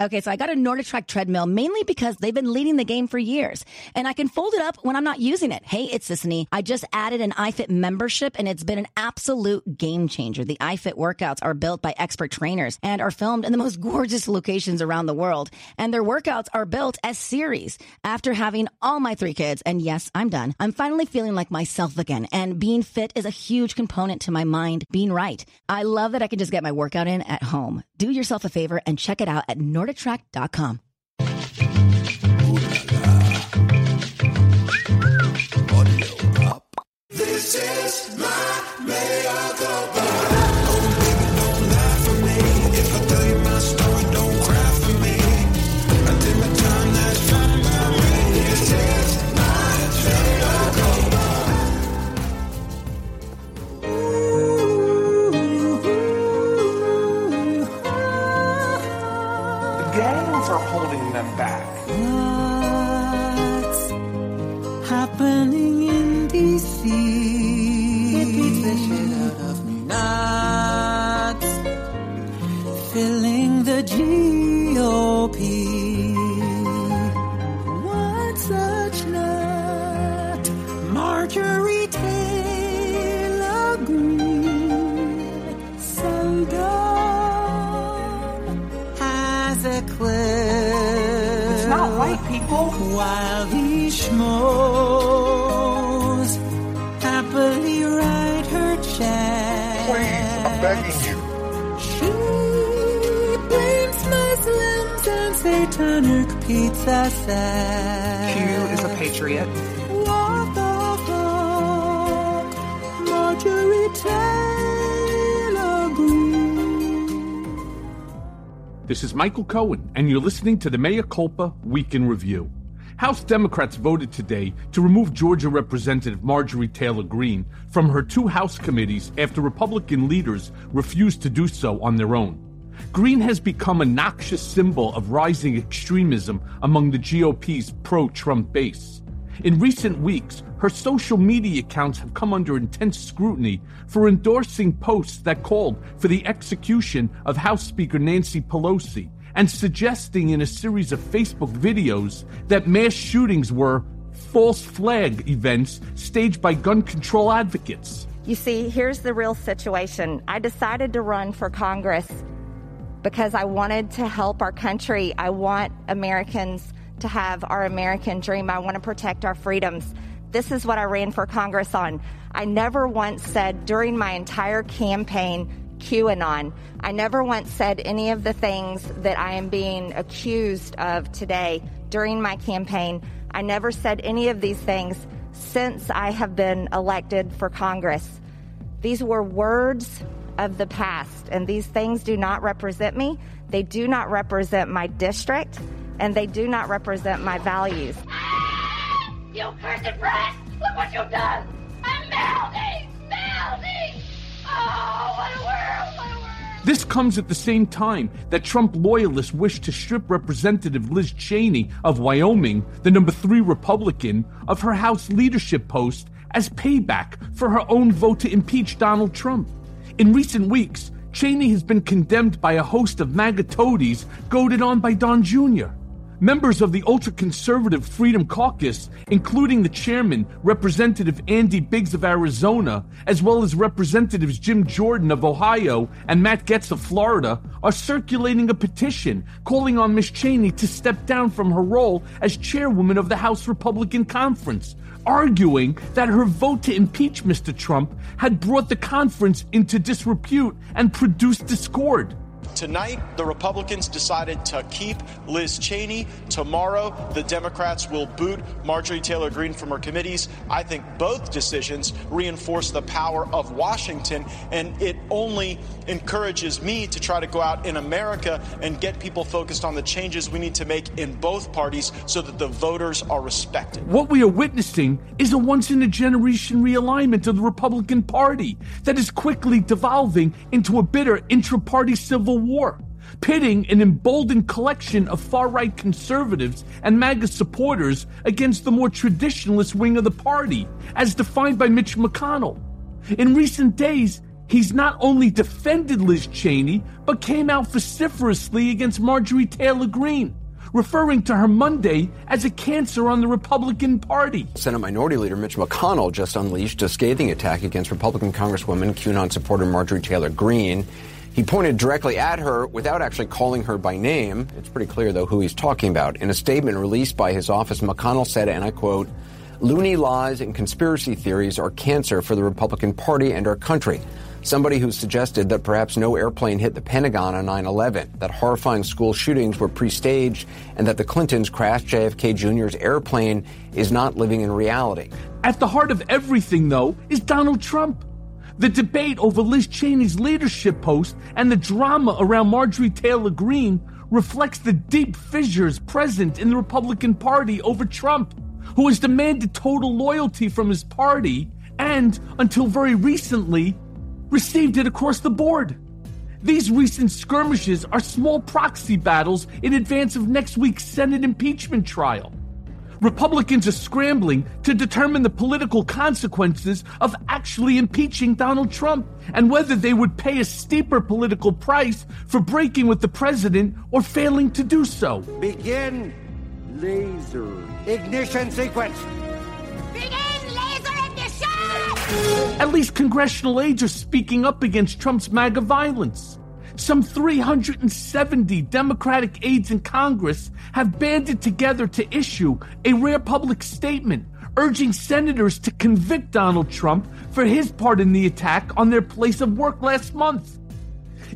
Okay, so I got a NordicTrack treadmill mainly because they've been leading the game for years. And I can fold it up when I'm not using it. Hey, it's Sisanie. I just added an iFit membership and it's been an absolute game changer. The iFit workouts are built by expert trainers and are filmed in the most gorgeous locations around the world. And their workouts are built as series. After having all my three kids, and yes, I'm done, I'm finally feeling like myself again. And being fit is a huge component to my mind being right. I love that I can just get my workout in at home. Do yourself a favor and check it out at Nord NordicTrack.com. This is my them back. While these schmoes happily write her check. Please, I'm begging you. She blames Muslims and satanic pizza sex. Q is a patriot. What the fuck? Marjorie Taylor Greene. This is Michael Cohen, and you're listening to the Mea Culpa Week in Review. House Democrats voted today to remove Georgia Representative Marjorie Taylor Greene from her two House committees after Republican leaders refused to do so on their own. Greene has become a noxious symbol of rising extremism among the GOP's pro Trump base. In recent weeks, her social media accounts have come under intense scrutiny for endorsing posts that called for the execution of House Speaker Nancy Pelosi and suggesting in a series of Facebook videos that mass shootings were false flag events staged by gun control advocates. You see, here's the real situation. I decided to run for Congress because I wanted to help our country. I want Americans to have our American dream. I want to protect our freedoms. This is what I ran for Congress on. I never once said during my entire campaign QAnon. I never once said any of the things that I am being accused of today during my campaign. I never said any of these things since I have been elected for Congress. These were words of the past, and these things do not represent me. They do not represent my district, and they do not represent my values. You cursed brat! Look what you've done! I'm melting! Melting! Oh! This comes at the same time that Trump loyalists wish to strip Representative Liz Cheney of Wyoming, the number three Republican, of her House leadership post as payback for her own vote to impeach Donald Trump. In recent weeks, Cheney has been condemned by a host of MAGA toadies goaded on by Don Jr. Members of the ultra conservative Freedom Caucus, including the chairman, Representative Andy Biggs of Arizona, as well as Representatives Jim Jordan of Ohio and Matt Gaetz of Florida, are circulating a petition calling on Ms. Cheney to step down from her role as chairwoman of the House Republican Conference, arguing that her vote to impeach Mr. Trump had brought the conference into disrepute and produced discord. Tonight, the Republicans decided to keep Liz Cheney. Tomorrow, the Democrats will boot Marjorie Taylor Greene from her committees. I think both decisions reinforce the power of Washington, and it only encourages me to try to go out in America and get people focused on the changes we need to make in both parties so that the voters are respected. What we are witnessing is a once in a generation realignment of the Republican Party that is quickly devolving into a bitter intra party civil war, pitting an emboldened collection of far right conservatives and MAGA supporters against the more traditionalist wing of the party, as defined by Mitch McConnell. In recent days, he's not only defended Liz Cheney, but came out vociferously against Marjorie Taylor Greene, referring to her Monday as a cancer on the Republican Party. Senate Minority Leader Mitch McConnell just unleashed a scathing attack against Republican Congresswoman QAnon supporter Marjorie Taylor Greene. He pointed directly at her without actually calling her by name. It's pretty clear, though, who he's talking about. In a statement released by his office, McConnell said, and I quote, Loony lies and conspiracy theories are cancer for the Republican Party and our country. Somebody who suggested that perhaps no airplane hit the Pentagon on 9 11, that horrifying school shootings were pre staged, and that the Clintons crashed JFK Jr.'s airplane is not living in reality. At the heart of everything, though, is Donald Trump. The debate over Liz Cheney's leadership post and the drama around Marjorie Taylor Greene reflects the deep fissures present in the Republican Party over Trump, who has demanded total loyalty from his party and, until very recently, received it across the board. These recent skirmishes are small proxy battles in advance of next week's Senate impeachment trial. Republicans are scrambling to determine the political consequences of actually impeaching Donald Trump and whether they would pay a steeper political price for breaking with the president or failing to do so. Begin laser ignition sequence. Begin laser ignition! At least congressional aides are speaking up against Trump's MAGA violence. Some 370 Democratic aides in Congress have banded together to issue a rare public statement urging senators to convict Donald Trump for his part in the attack on their place of work last month.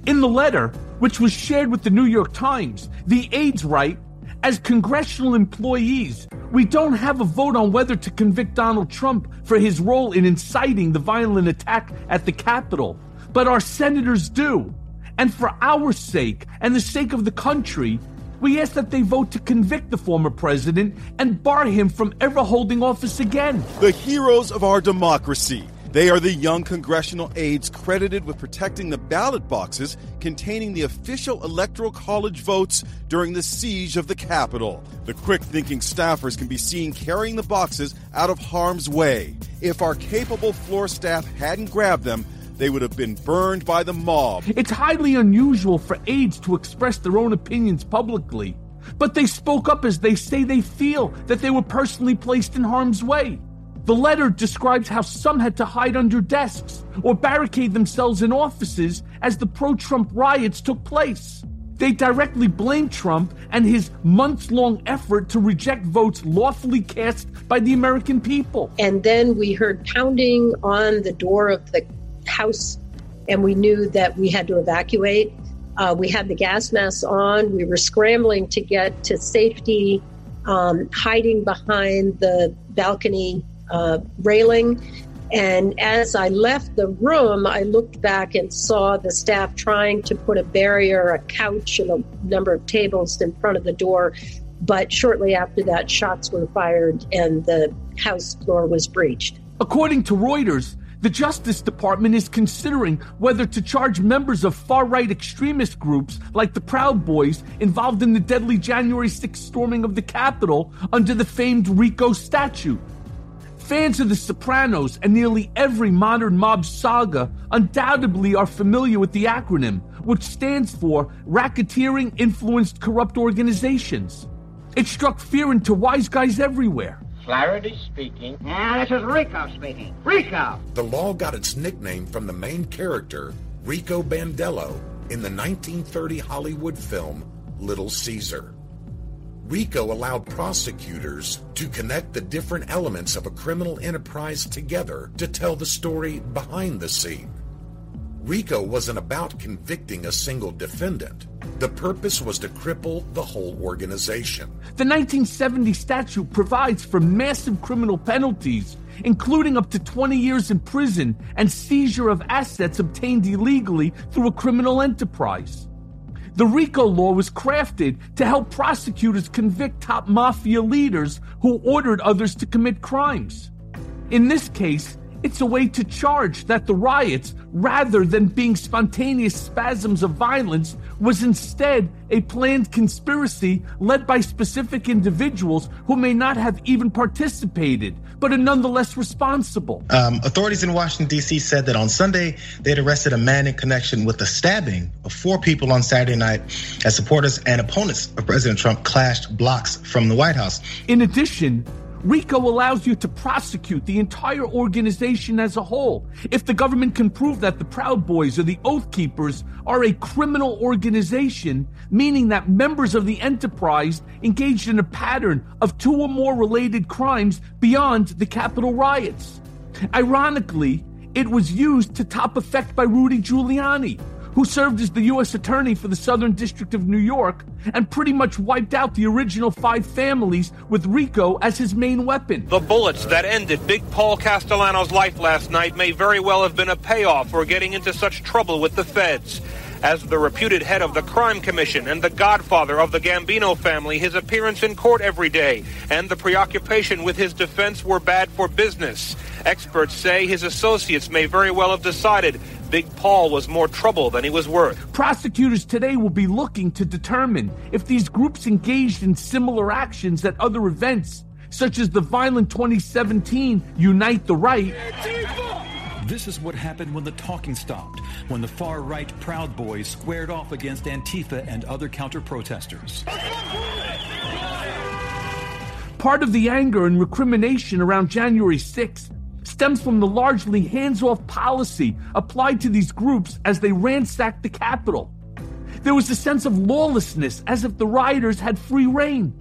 In the letter, which was shared with the New York Times, the aides write As congressional employees, we don't have a vote on whether to convict Donald Trump for his role in inciting the violent attack at the Capitol, but our senators do. And for our sake and the sake of the country, we ask that they vote to convict the former president and bar him from ever holding office again. The heroes of our democracy. They are the young congressional aides credited with protecting the ballot boxes containing the official Electoral College votes during the siege of the Capitol. The quick thinking staffers can be seen carrying the boxes out of harm's way. If our capable floor staff hadn't grabbed them, they would have been burned by the mob. It's highly unusual for aides to express their own opinions publicly, but they spoke up as they say they feel that they were personally placed in harm's way. The letter describes how some had to hide under desks or barricade themselves in offices as the pro Trump riots took place. They directly blame Trump and his months long effort to reject votes lawfully cast by the American people. And then we heard pounding on the door of the house, and we knew that we had to evacuate. Uh, we had the gas masks on. We were scrambling to get to safety, um, hiding behind the balcony uh, railing. And as I left the room, I looked back and saw the staff trying to put a barrier, a couch, and a number of tables in front of the door. But shortly after that, shots were fired and the house floor was breached. According to Reuters, the Justice Department is considering whether to charge members of far right extremist groups like the Proud Boys involved in the deadly January 6th storming of the Capitol under the famed RICO statute. Fans of The Sopranos and nearly every modern mob saga undoubtedly are familiar with the acronym, which stands for Racketeering Influenced Corrupt Organizations. It struck fear into wise guys everywhere. Flaherty speaking. Yeah, this is Rico speaking. Rico! The law got its nickname from the main character, Rico Bandello, in the 1930 Hollywood film Little Caesar. RICO allowed prosecutors to connect the different elements of a criminal enterprise together to tell the story behind the scene. RICO wasn't about convicting a single defendant. The purpose was to cripple the whole organization. The 1970 statute provides for massive criminal penalties, including up to 20 years in prison and seizure of assets obtained illegally through a criminal enterprise. The RICO law was crafted to help prosecutors convict top mafia leaders who ordered others to commit crimes. In this case, It's a way to charge that the riots, rather than being spontaneous spasms of violence, was instead a planned conspiracy led by specific individuals who may not have even participated, but are nonetheless responsible. Um, authorities in Washington, D.C. said that on Sunday they had arrested a man in connection with the stabbing of four people on Saturday night as supporters and opponents of President Trump clashed blocks from the White House. In addition, RICO allows you to prosecute the entire organization as a whole. If the government can prove that the Proud Boys or the Oath Keepers are a criminal organization, meaning that members of the enterprise engaged in a pattern of two or more related crimes beyond the Capitol riots. Ironically, it was used to top effect by Rudy Giuliani, who served as the U.S. Attorney for the Southern District of New York and pretty much wiped out the original five families with RICO as his main weapon. The bullets that ended Big Paul Castellano's life last night may very well have been a payoff for getting into such trouble with the feds. As the reputed head of the crime commission and the godfather of the Gambino family, his appearance in court every day and the preoccupation with his defense were bad for business. Experts say his associates may very well have decided Big Paul was more trouble than he was worth. Prosecutors today will be looking to determine if these groups engaged in similar actions at other events, such as the violent 2017 Unite the Right. This is what happened when the talking stopped, when the far right Proud Boys squared off against Antifa and other counter protesters. Part of the anger and recrimination around January 6th stems from the largely hands off policy applied to these groups as they ransacked the Capitol. There was a sense of lawlessness as if the rioters had free reign.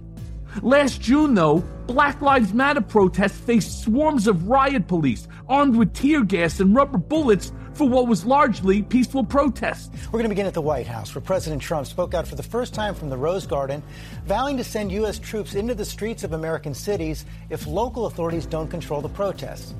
Last June, though, Black Lives Matter protests faced swarms of riot police armed with tear gas and rubber bullets for what was largely peaceful protests. We're going to begin at the White House, where President Trump spoke out for the first time from the Rose Garden, vowing to send U.S. troops into the streets of American cities if local authorities don't control the protests.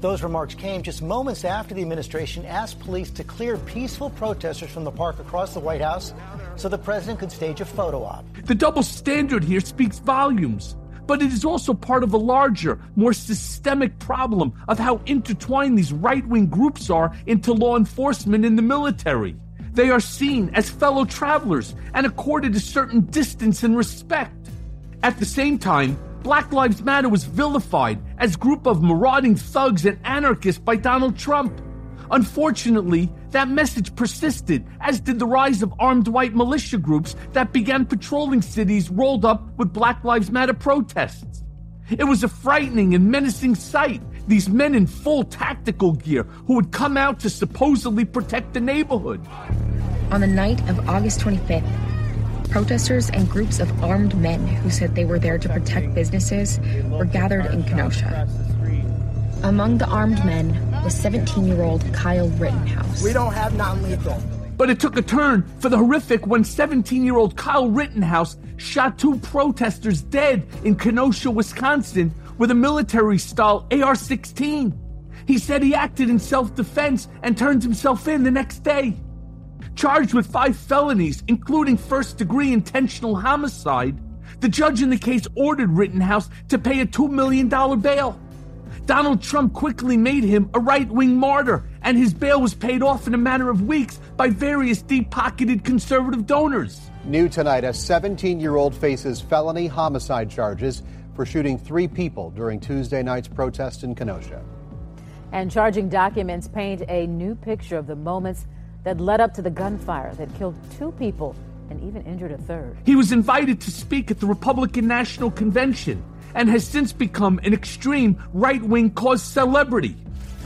Those remarks came just moments after the administration asked police to clear peaceful protesters from the park across the White House so the president could stage a photo op. The double standard here speaks volumes, but it is also part of a larger, more systemic problem of how intertwined these right wing groups are into law enforcement and the military. They are seen as fellow travelers and accorded a certain distance and respect. At the same time, Black Lives Matter was vilified as group of marauding thugs and anarchists by Donald Trump. Unfortunately, that message persisted, as did the rise of armed white militia groups that began patrolling cities rolled up with Black Lives Matter protests. It was a frightening and menacing sight, these men in full tactical gear who would come out to supposedly protect the neighborhood. On the night of August 25th, protesters and groups of armed men who said they were there to protect businesses were gathered in Kenosha. Among the armed men was 17 year old Kyle Rittenhouse. We don't have non lethal. But it took a turn for the horrific when 17 year old Kyle Rittenhouse shot two protesters dead in Kenosha, Wisconsin, with a military style AR 16. He said he acted in self defense and turned himself in the next day. Charged with five felonies, including first degree intentional homicide, the judge in the case ordered Rittenhouse to pay a $2 million bail. Donald Trump quickly made him a right wing martyr, and his bail was paid off in a matter of weeks by various deep pocketed conservative donors. New tonight, a 17 year old faces felony homicide charges for shooting three people during Tuesday night's protest in Kenosha. And charging documents paint a new picture of the moments that led up to the gunfire that killed two people and even injured a third. He was invited to speak at the Republican National Convention and has since become an extreme right wing cause celebrity.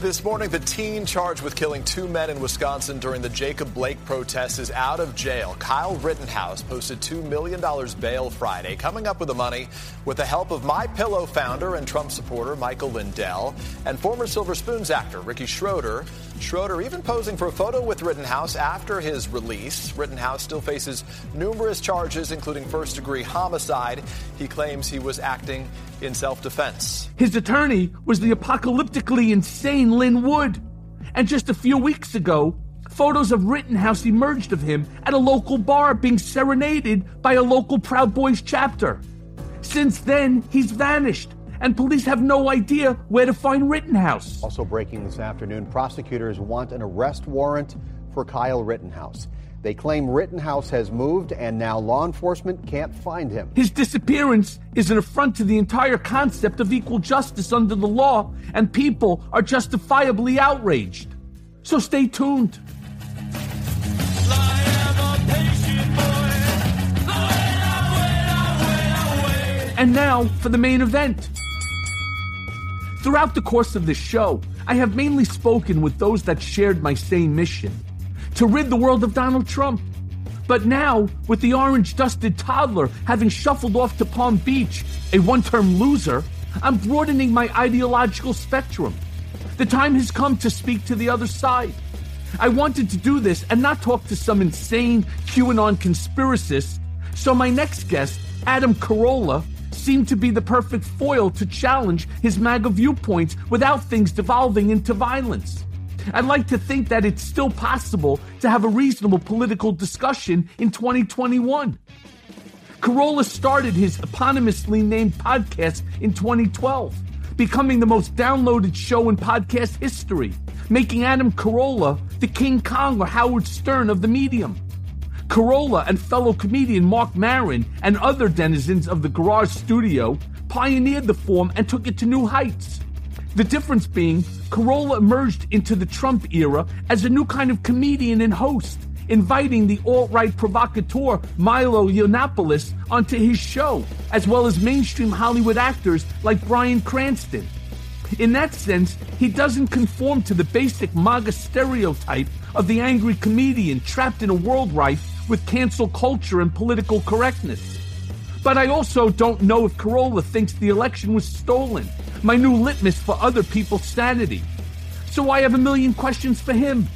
This morning, the teen charged with killing two men in Wisconsin during the Jacob Blake protests is out of jail. Kyle Rittenhouse posted $2 million bail Friday, coming up with the money with the help of My Pillow founder and Trump supporter Michael Lindell and former Silver Spoons actor Ricky Schroder. Schroder even posing for a photo with Rittenhouse after his release. Rittenhouse still faces numerous charges, including first degree homicide. He claims he was acting in self defense. His attorney was the apocalyptically insane Lin Wood. And just a few weeks ago, photos of Rittenhouse emerged of him at a local bar being serenaded by a local Proud Boys chapter. Since then, he's vanished, and police have no idea where to find Rittenhouse. Also breaking this afternoon, prosecutors want an arrest warrant for Kyle Rittenhouse. They claim Rittenhouse has moved and now law enforcement can't find him. His disappearance is an affront to the entire concept of equal justice under the law, and people are justifiably outraged. So stay tuned. And now for the main event. Throughout the course of this show, I have mainly spoken with those that shared my same mission to rid the world of Donald Trump. But now, with the orange dusted toddler having shuffled off to Palm Beach, a one term loser, I'm broadening my ideological spectrum. The time has come to speak to the other side. I wanted to do this and not talk to some insane QAnon conspiracist, so my next guest, Adam Carolla, seemed to be the perfect foil to challenge his MAGA viewpoints without things devolving into violence. I'd like to think that it's still possible to have a reasonable political discussion in 2021. Carolla started his eponymously named podcast in 2012, becoming the most downloaded show in podcast history, making Adam Carolla the King Kong or Howard Stern of the medium. Carolla and fellow comedian Marc Maron and other denizens of the Garage Studio pioneered the form and took it to new heights. The difference being, Carolla emerged into the Trump era as a new kind of comedian and host, inviting the alt right provocateur Milo Yiannopoulos onto his show, as well as mainstream Hollywood actors like Bryan Cranston. In that sense, he doesn't conform to the basic MAGA stereotype of the angry comedian trapped in a world rife with cancel culture and political correctness. But I also don't know if Carolla thinks the election was stolen, my new litmus for other people's sanity. So I have a million questions for him.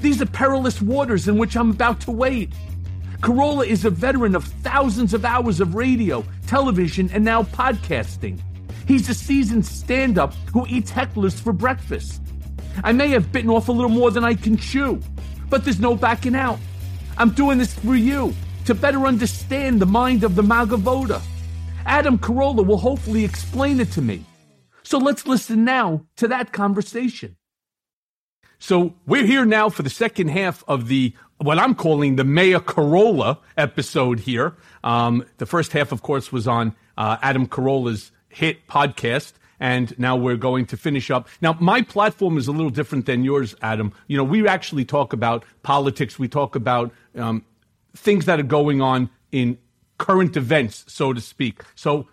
These are perilous waters in which I'm about to wade. Carolla is a veteran of thousands of hours of radio, television, and now podcasting. He's a seasoned stand up who eats hecklers for breakfast. I may have bitten off a little more than I can chew, but there's no backing out. I'm doing this for you to better understand the mind of the MAGA voter. Adam Carolla will hopefully explain it to me. So let's listen now to that conversation. So we're here now for the second half of the what I'm calling the Mea Carolla episode here. Um, the first half, of course, was on uh, Adam Carolla's hit podcast. And now we're going to finish up. Now, my platform is a little different than yours, Adam. You know, we actually talk about politics. We talk about um, things that are going on in current events, so to speak. So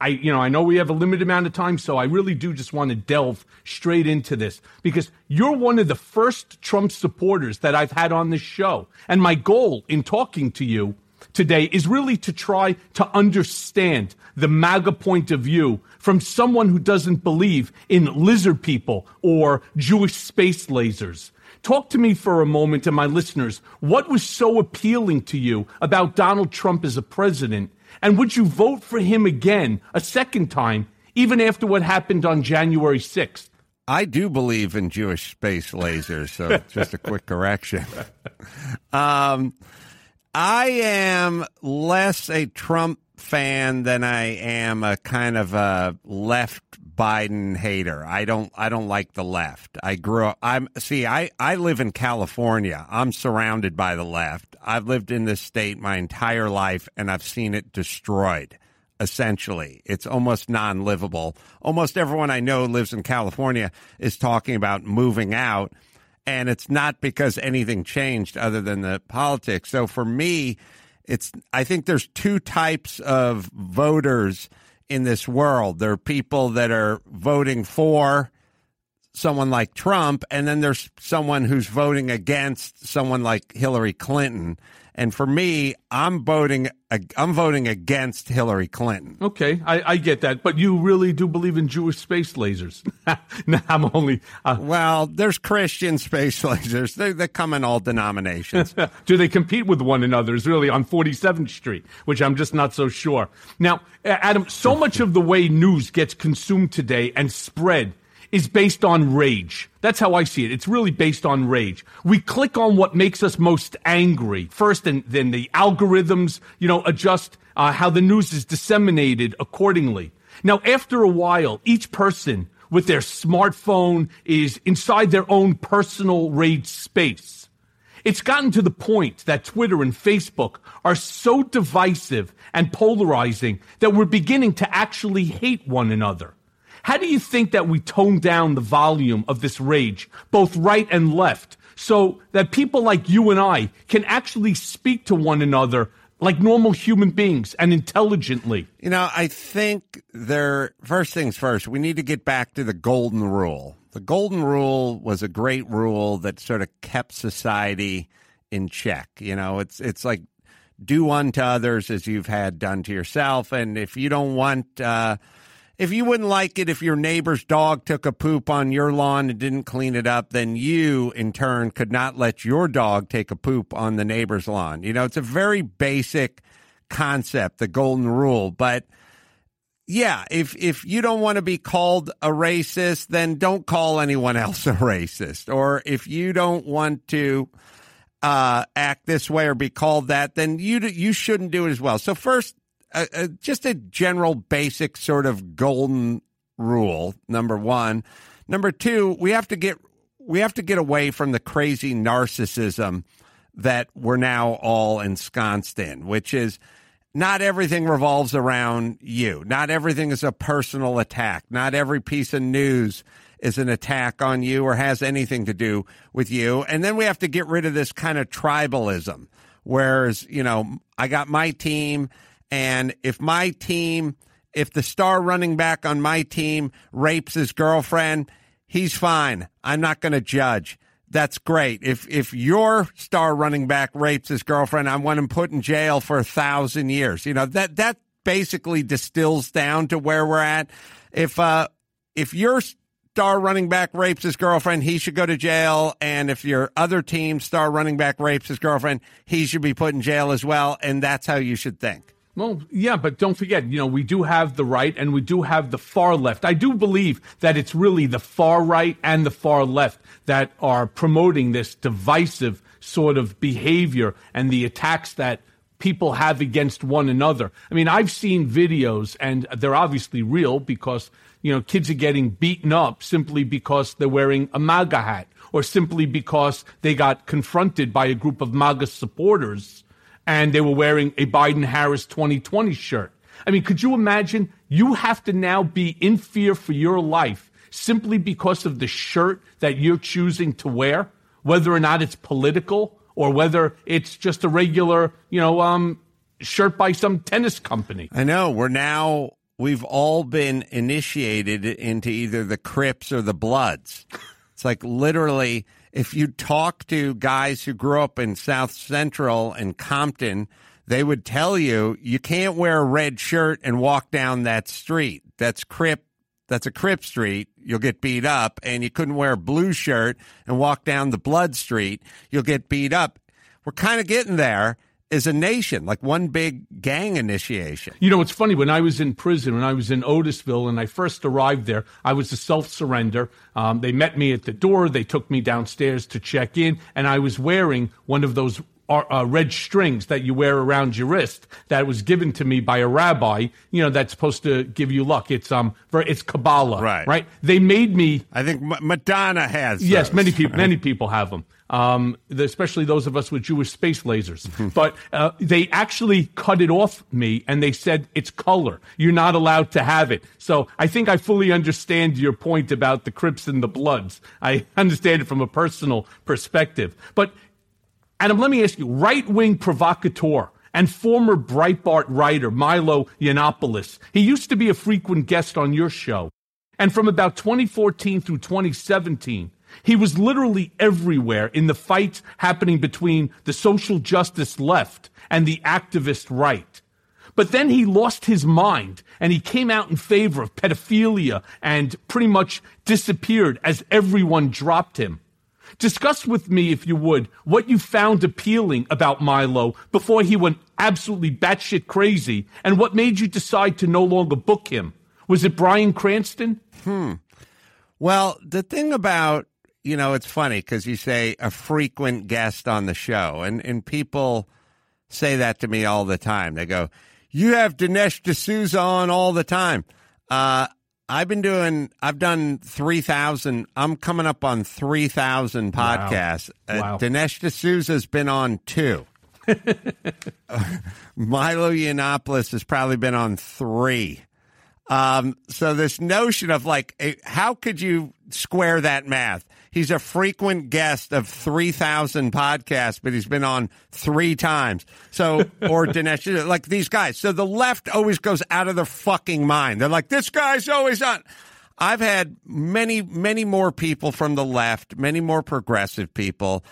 I, you know, I know we have a limited amount of time, so I really do just want to delve straight into this because you're one of the first Trump supporters that I've had on this show. And my goal in talking to you today is really to try to understand the MAGA point of view from someone who doesn't believe in lizard people or Jewish space lasers. Talk to me for a moment and my listeners. What was so appealing to you about Donald Trump as a president? And would you vote for him again, a second time, even after what happened on January 6th? I do believe in Jewish space lasers, so just a quick correction. Um, I am less a Trump fan than I am a kind of a left Biden hater. I don't I don't like the left. I grew up I'm see I I live in California. I'm surrounded by the left. I've lived in this state my entire life and I've seen it destroyed. Essentially, it's almost non-livable. Almost everyone I know lives in California is talking about moving out, and it's not because anything changed other than the politics. So for me, it's I think there's two types of voters in this world. There are people that are voting for someone like Trump, and then there's someone who's voting against someone like Hillary Clinton. And for me, I'm voting. I'm voting against Hillary Clinton. Okay, I, I get that, but you really do believe in Jewish space lasers? no, I'm only. Uh, well, there's Christian space lasers. They, they come in all denominations. do they compete with one another? Is really on 47th Street, which I'm just not so sure. Now, Adam, so much of the way news gets consumed today and spread is based on rage. That's how I see it. It's really based on rage. We click on what makes us most angry first, and then the algorithms, you know, adjust uh, how the news is disseminated accordingly. Now, after a while, each person with their smartphone is inside their own personal rage space. It's gotten to the point that Twitter and Facebook are so divisive and polarizing that we're beginning to actually hate one another. How do you think that we tone down the volume of this rage, both right and left, so that people like you and I can actually speak to one another like normal human beings and intelligently? You know, I think there, first things first, we need to get back to the golden rule. The golden rule was a great rule that sort of kept society in check. You know, it's, it's like do unto others as you've had done to yourself. And if you don't want, uh, if you wouldn't like it if your neighbor's dog took a poop on your lawn and didn't clean it up, then you, in turn, could not let your dog take a poop on the neighbor's lawn. You know, it's a very basic concept, the golden rule. But yeah, if if you don't want to be called a racist, then don't call anyone else a racist. Or if you don't want to uh, act this way or be called that, then you you shouldn't do it as well. So first, uh, uh, just a general basic sort of golden rule. Number one, number two, we have to get we have to get away from the crazy narcissism that we're now all ensconced in, which is not everything revolves around you. Not everything is a personal attack. Not every piece of news is an attack on you or has anything to do with you. And then we have to get rid of this kind of tribalism. Whereas, you know, I got my team, and if my team, if the star running back on my team rapes his girlfriend, he's fine. I'm not going to judge that's great. If if your star running back rapes his girlfriend, I want him put in jail for a thousand years. You know that that basically distills down to where we're at. If uh if your star running back rapes his girlfriend, he should go to jail. And if your other team star running back rapes his girlfriend, he should be put in jail as well. And that's how you should think. Well, yeah, but don't forget, you know, we do have the right and we do have the far left. I do believe that it's really the far right and the far left that are promoting this divisive sort of behavior and the attacks that people have against one another. I mean, I've seen videos and they're obviously real because, you know, kids are getting beaten up simply because they're wearing a MAGA hat or simply because they got confronted by a group of MAGA supporters and they were wearing a Biden Harris 2020 shirt. I mean, could you imagine? You have to now be in fear for your life simply because of the shirt that you're choosing to wear, whether or not it's political or whether it's just a regular, you know, um, shirt by some tennis company. I know. We're now, we've all been initiated into either the Crips or the Bloods. It's like literally if you talk to guys who grew up in South Central and Compton, they would tell you you can't wear a red shirt and walk down that street. That's Crip. That's a Crip street. You'll get beat up. And you couldn't wear a blue shirt and walk down the Blood street. You'll get beat up. We're kind of getting there as a nation, like one big gang initiation. You know, it's funny. When I was in prison, when I was in Otisville, and I first arrived there, I was a self surrender. Um, they met me at the door. They took me downstairs to check in, and I was wearing one of those uh, uh red strings that you wear around your wrist that was given to me by a rabbi. You know that's supposed to give you luck. It's um, for, it's Kabbalah, right? Right. They made me. I think Madonna has. Yes, those, many people. right? Many people have them um, especially those of us with Jewish space lasers. but uh, they actually cut it off me and they said it's color. You're not allowed to have it. So I think I fully understand your point about the Crips and the Bloods. I understand it from a personal perspective. But Adam, let me ask you, right wing provocateur and former Breitbart writer Milo Yiannopoulos. He used to be a frequent guest on your show. And from about 2014 through 2017, he was literally everywhere in the fight happening between the social justice left and the activist right. But then he lost his mind and he came out in favor of pedophilia and pretty much disappeared as everyone dropped him. Discuss with me, if you would, what you found appealing about Milo before he went absolutely batshit crazy and what made you decide to no longer book him. Was it Bryan Cranston? Hmm. Well, the thing about you know, it's funny because you say a frequent guest on the show, and, and people say that to me all the time. They go, You have Dinesh D'Souza on all the time. Uh, I've been doing. I've done three thousand. I'm coming up on three thousand Wow. podcasts. Uh, Wow. Dinesh D'Souza's been on two. Milo Yiannopoulos has probably been on three. Um, so this notion of like, eh, how could you square that math? He's a frequent guest of 3,000 podcasts, but he's been on three times. So, or Dinesh, like these guys. So the left always goes out of their fucking mind. They're like, this guy's always on. I've had many, many more people from the left, many more progressive people.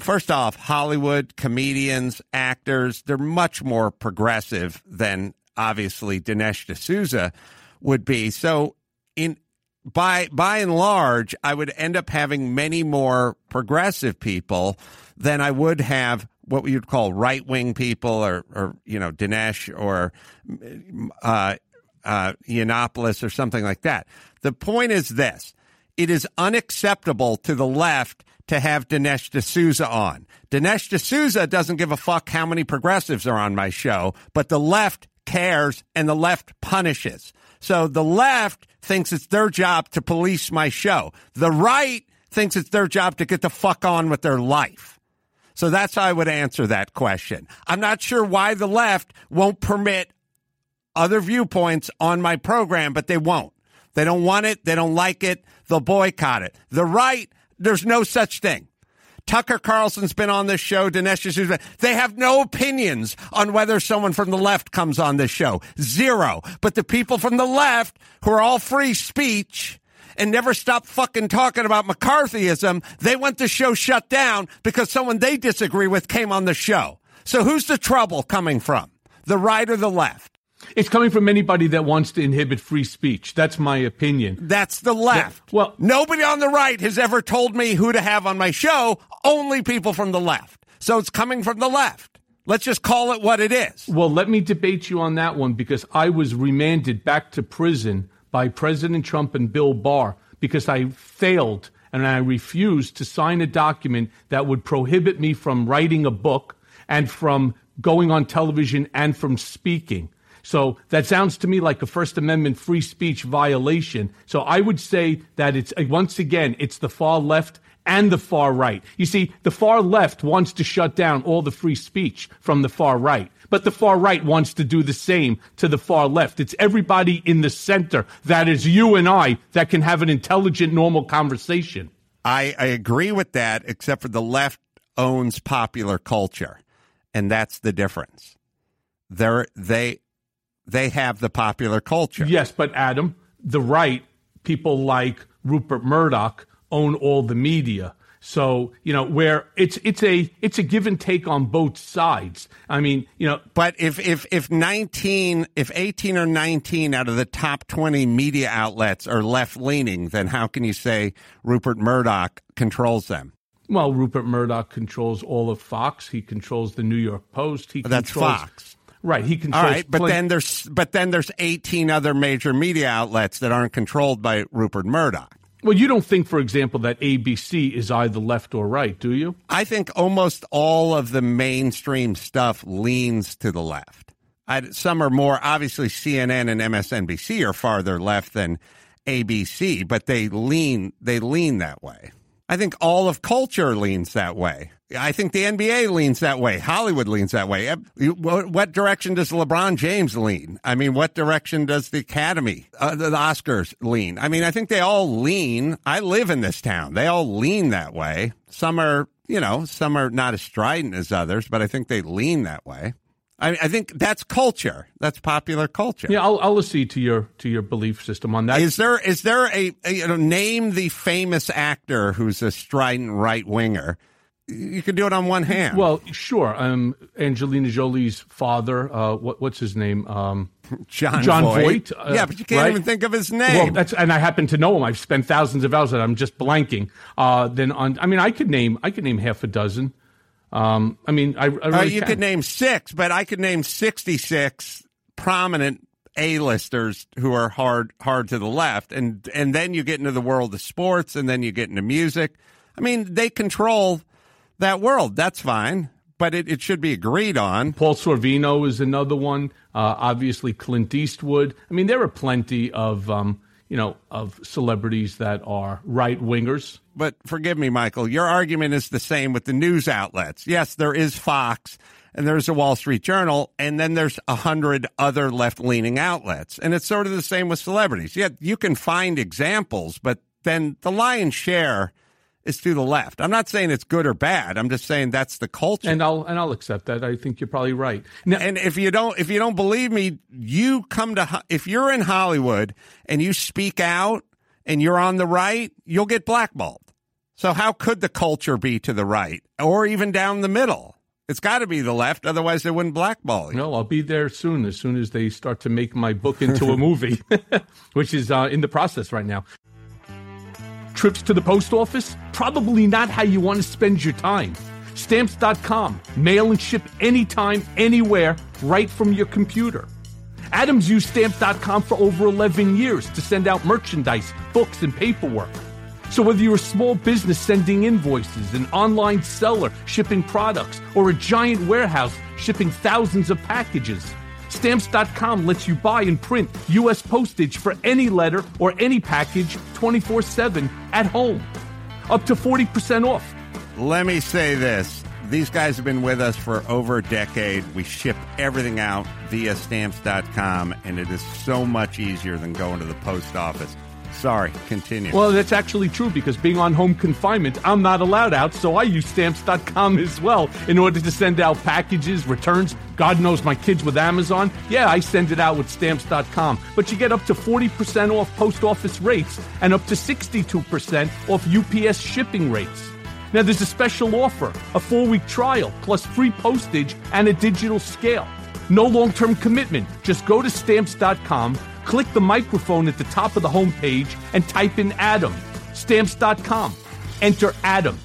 First off, Hollywood, comedians, actors, they're much more progressive than obviously Dinesh D'Souza would be. So in by by and large, I would end up having many more progressive people than I would have what you'd call right wing people or, or you know Dinesh or uh, uh, Yiannopoulos or something like that. The point is this: it is unacceptable to the left to have Dinesh D'Souza on. Dinesh D'Souza doesn't give a fuck how many progressives are on my show, but the left cares and the left punishes. So the left thinks it's their job to police my show. The right thinks it's their job to get the fuck on with their life. So that's how I would answer that question. I'm not sure why the left won't permit other viewpoints on my program, but they won't. They don't want it. They don't like it. They'll boycott it. The right, there's no such thing. Tucker Carlson's been on this show. Dinesh D'Souza. They have no opinions on whether someone from the left comes on this show. Zero. But the people from the left who are all free speech and never stop fucking talking about McCarthyism, they want the show shut down because someone they disagree with came on the show. So who's the trouble coming from? The right or the left? It's coming from anybody that wants to inhibit free speech. That's my opinion. That's the left. well, nobody on the right has ever told me who to have on my show. Only people from the left. So it's coming from the left. Let's just call it what it is. Well, let me debate you on that one because I was remanded back to prison by President Trump and Bill Barr because I failed and I refused to sign a document that would prohibit me from writing a book and from going on television and from speaking. So that sounds to me like a First Amendment free speech violation. So I would say that it's, uh, once again, it's the far left and the far right. You see, the far left wants to shut down all the free speech from the far right. But the far right wants to do the same to the far left. It's everybody in the center that is you and I that can have an intelligent, normal conversation. I, I agree with that, except for the left owns popular culture, and that's the difference. They're, they they have the popular culture. Yes, but Adam, the right, people like Rupert Murdoch own all the media. So, you know, where it's it's a it's a give and take on both sides. I mean, you know, But if if if nineteen, if eighteen or nineteen out of the top twenty media outlets are left leaning, then how can you say Rupert Murdoch controls them? well, Rupert Murdoch controls all of Fox. He controls the New York Post. He That's controls, Fox. Right. He controls. right, but then there's but then there's eighteen other major media outlets that aren't controlled by Rupert Murdoch. well, you don't think, for example, that ABC is either left or right, do you? I think almost all of the mainstream stuff leans to the left. I, some are more obviously CNN and MSNBC are farther left than ABC, but they lean they lean that way. I think all of culture leans that way. I think the NBA leans that way. Hollywood leans that way. What direction does LeBron James lean? I mean, what direction does the Academy, uh, the the Oscars lean? I mean, I think they all lean. I live in this town. They all lean that way. Some are, you know, some are not as strident as others, but I think they lean that way. I, I think that's culture. That's popular culture. Yeah, I'll, I'll accede to your to your belief system on that. Is there is there a, a you know name the famous actor who's a strident right winger? You can do it on one hand. Well, sure. Um, Angelina Jolie's father, uh, what, what's his name? Um, Jon Jon Voight. Voight. uh, Yeah, but you can't right? even think of his Well, name. that's and I happen to know him. I've spent thousands of hours, I'm just blanking. Uh, then on, I mean, I could name, I could name half a dozen. Um, I mean, I, I really Uh, you can. could name six, but I could name sixty-six prominent A-listers who are hard hard to the left, and and then you get into the world of sports, and then you get into music. I mean, they control that world. That's fine, but it, it should be agreed on. Paul Sorvino is another one. Uh, obviously, Clint Eastwood. I mean, there are plenty of um, you know of celebrities that are right wingers. But forgive me, Michael. Your argument is the same with the news outlets. Yes, there is Fox and there's a Wall Street Journal, and then there's a hundred other left leaning outlets. And it's sort of the same with celebrities. Yeah, you can find examples, but then the lion's share is to the left. I'm not saying it's good or bad. I'm just saying that's the culture. And I'll and I'll accept that. I think you're probably right. Now, and if you don't if you don't believe me, you come to if you're in Hollywood and you speak out and you're on the right, you'll get blackballed. So how could the culture be to the right or even down the middle? It's got to be the left, otherwise they wouldn't blackball you. No, I'll be there soon. As soon as they start to make my book into a movie, which is uh, in the process right now. Trips to the post office? Probably not how you want to spend your time. Stamps.com. Mail and ship anytime, anywhere, right from your computer. Adams used Stamps.com for over 11 years to send out merchandise, books, and paperwork. So whether you're a small business sending invoices, an online seller shipping products, or a giant warehouse shipping thousands of packages, Stamps.com lets you buy and print U.S. postage for any letter or any package 24 7 at home. Up to 40% off. Let me say this. These guys have been with us for over a decade. We ship everything out via stamps.com, and it is so much easier than going to the post office. Sorry, continue. Well, that's actually true because being on home confinement, I'm not allowed out, so I use stamps.com as well in order to send out packages, returns. God knows my kids with Amazon. Yeah, I send it out with stamps.com. But you get up to 40% off post office rates and up to 62% off UPS shipping rates. Now, there's a special offer a four week trial plus free postage and a digital scale. No long term commitment. Just go to stamps.com click the microphone at the top of the homepage and type in Adam. Stamps.com. Enter Adam.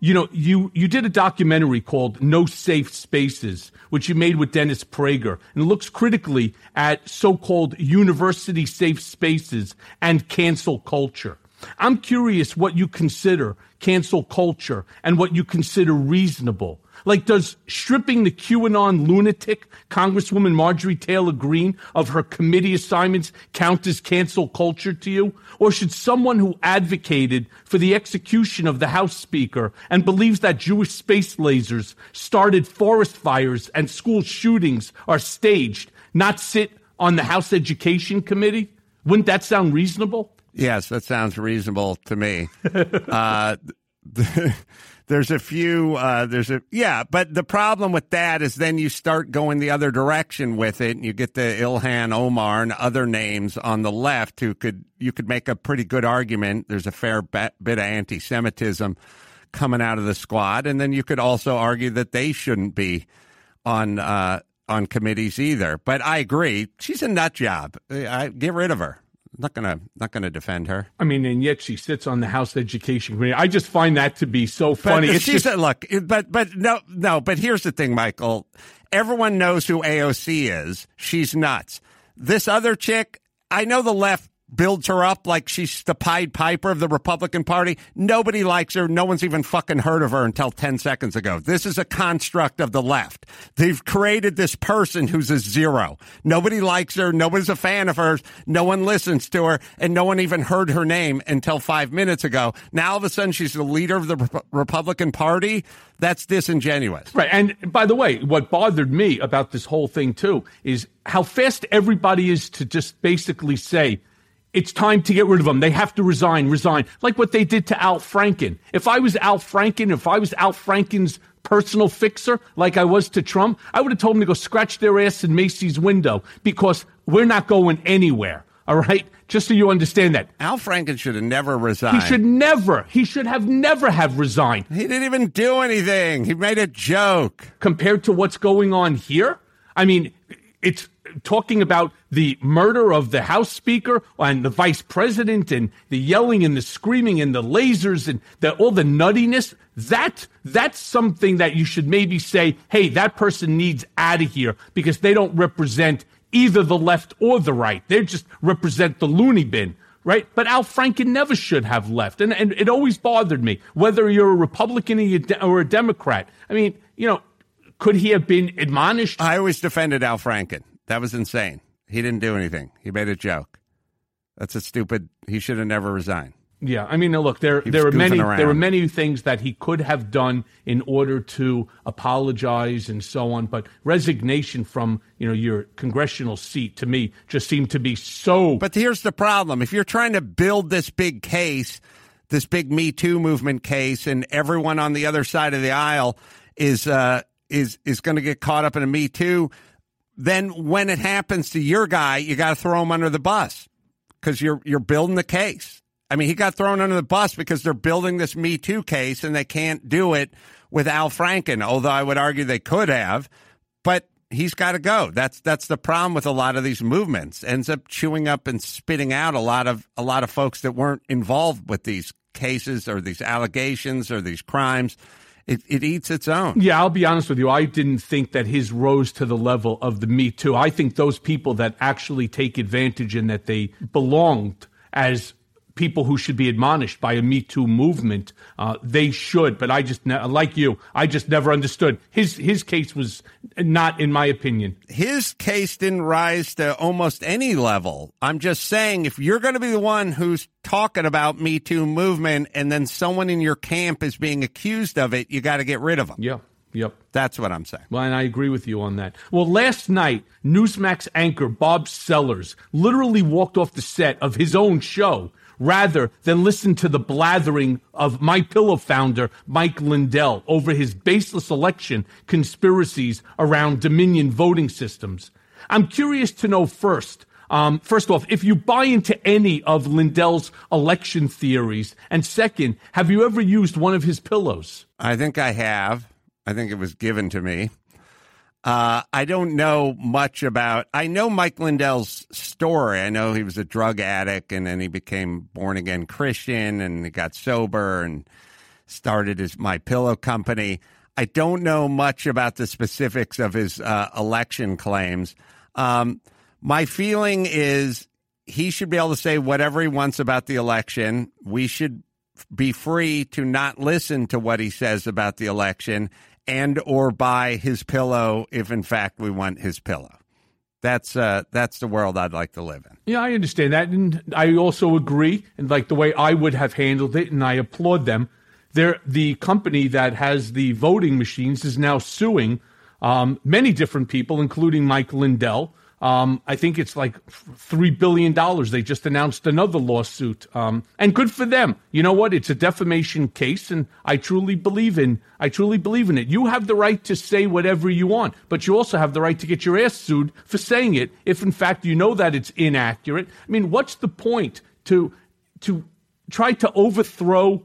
You know, you, you did a documentary called No Safe Spaces, which you made with Dennis Prager, and looks critically at so-called university safe spaces and cancel culture. I'm curious what you consider cancel culture and what you consider reasonable. Like, does stripping the QAnon lunatic, Congresswoman Marjorie Taylor Greene, of her committee assignments count as cancel culture to you? Or should someone who advocated for the execution of the House Speaker and believes that Jewish space lasers started forest fires and school shootings are staged not sit on the House Education Committee? Wouldn't that sound reasonable? Yes, that sounds reasonable to me. uh, there's a few uh, there's a yeah but the problem with that is then you start going the other direction with it and you get the ilhan omar and other names on the left who could you could make a pretty good argument. There's a fair bit of anti-semitism coming out of the squad. And then you could also argue that they shouldn't be on uh, on committees either. But i agree. She's a nut job. I, get rid of her not gonna not gonna defend her. I mean, and yet she sits on the House Education Committee. I just find that to be so funny. But she's just, a, look, but but no no. But here's the thing, Michael. Everyone knows who AOC is. She's nuts. This other chick, I know the left builds her up like she's the Pied Piper of the Republican Party. Nobody likes her. No one's even fucking heard of her until 10 seconds ago. This is a construct of the left. They've created this person who's a zero. Nobody likes her. Nobody's a fan of hers. No one listens to her. And no one even heard her name until five minutes ago. Now all of a sudden she's the leader of the Re- Republican Party. That's disingenuous. Right. And by the way, what bothered me about this whole thing too is how fast everybody is to just basically say, it's time to get rid of them. They have to resign, resign. Like what they did to Al Franken. If I was Al Franken, if I was Al Franken's personal fixer, like I was to Trump, I would have told them to go scratch their ass in Macy's window because we're not going anywhere. All right? Just so you understand that. Al Franken should have never resigned. He should never, he should have never have resigned. He didn't even do anything. He made a joke. Compared to what's going on here? I mean, it's talking about the murder of the House Speaker and the Vice President and the yelling and the screaming and the lasers and the, all the nuttiness. That that's something that you should maybe say, hey, that person needs out of here because they don't represent either the left or the right. They just represent the loony bin right? But Al Franken never should have left. And, and it always bothered me, whether you're a Republican or, a Democrat. I mean, you know, could he have been admonished? I always defended Al Franken. That was insane. He didn't do anything. He made a joke. That's a stupid. He should have never resigned. Yeah, I mean, look, there He there are goofing many around. there are many things that he could have done in order to apologize and so on, but resignation from you know your congressional seat to me just seemed to be so. But here's the problem: if you're trying to build this big case, this big Me Too movement case, and everyone on the other side of the aisle is uh, is is going to get caught up in a Me Too, then when it happens to your guy, you got to throw him under the bus because you're you're building the case. I mean, he got thrown under the bus because they're building this Me Too case and they can't do it with Al Franken. Although I would argue they could have, but he's got to go. That's that's the problem with a lot of these movements. Ends up chewing up and spitting out a lot of a lot of folks that weren't involved with these cases or these allegations or these crimes. It, it eats its own. Yeah, I'll be honest with you. I didn't think that his rose to the level of the Me Too. I think those people that actually take advantage and that they belonged as people who should be admonished by a Me Too movement, uh, they should. But I just, ne- like you, I just never understood. His his case was not, in my opinion. His case didn't rise to almost any level. I'm just saying, if you're going to be the one who's talking about Me Too movement, and then someone in your camp is being accused of it, you got to get rid of them. Yeah. Yep. That's what I'm saying. Well, and I agree with you on that. Well, last night, Newsmax anchor Bob Sellers literally walked off the set of his own show rather than listen to the blathering of My Pillow founder Mike Lindell over his baseless election conspiracies around Dominion voting systems. I'm curious to know first. Um, first off, if you buy into any of Lindell's election theories, and second, have you ever used one of his pillows? I think I have. I think it was given to me. Uh, I don't know much about. I know Mike Lindell's story. I know he was a drug addict, and then he became born again Christian, and he got sober and started his My Pillow company. I don't know much about the specifics of his uh, election claims. Um, my feeling is he should be able to say whatever he wants about the election. We should be free to not listen to what he says about the election and or buy his pillow if in fact we want his pillow. That's uh that's the world I'd like to live in. Yeah, I understand that, and I also agree. And like the way I would have handled it, and I applaud them. They're, the company that has the voting machines is now suing um, many different people, including Mike Lindell. Um, I think it's like three billion dollars. They just announced another lawsuit, um, and good for them. You know what? It's a defamation case, and I truly believe in. I truly believe in it. You have the right to say whatever you want, but you also have the right to get your ass sued for saying it if, in fact, you know that it's inaccurate. I mean, what's the point to to try to overthrow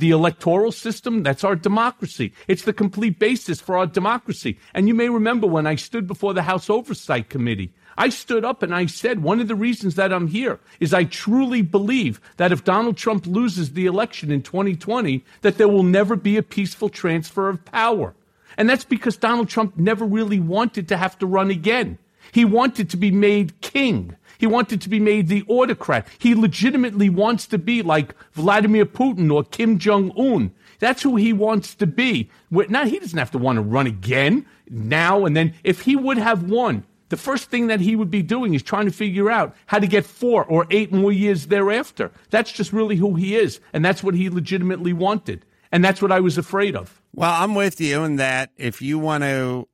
the electoral system. That's our democracy. It's the complete basis for our democracy. And you may remember when I stood before the House Oversight Committee, I stood up and I said, one of the reasons that I'm here is I truly believe that if Donald Trump loses the election in 2020, that there will never be a peaceful transfer of power. And that's because Donald Trump never really wanted to have to run again. He wanted to be made king. He wanted to be made the autocrat. He legitimately wants to be like Vladimir Putin or Kim Jong Un. That's who he wants to be. Now he doesn't have to want to run again now and then. If he would have won, the first thing that he would be doing is trying to figure out how to get four or eight more years thereafter. That's just really who he is, and that's what he legitimately wanted, and that's what I was afraid of. Well, I'm with you in that if you want to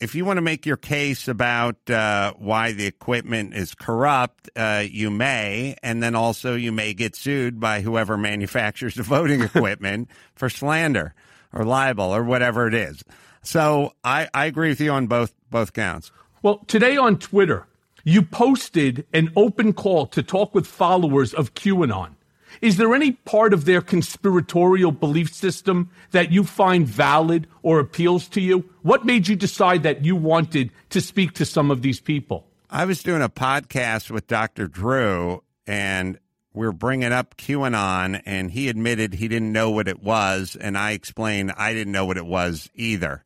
if you want to make your case about uh, why the equipment is corrupt, uh, you may, and then also you may get sued by whoever manufactures the voting equipment for slander or libel or whatever it is. So I, I agree with you on both both counts. Well, today on Twitter, you posted an open call to talk with followers of QAnon. Is there any part of their conspiratorial belief system that you find valid or appeals to you? What made you decide that you wanted to speak to some of these people? I was doing a podcast with Dr. Drew, and we are bringing up QAnon, and he admitted he didn't know what it was, and I explained I didn't know what it was either.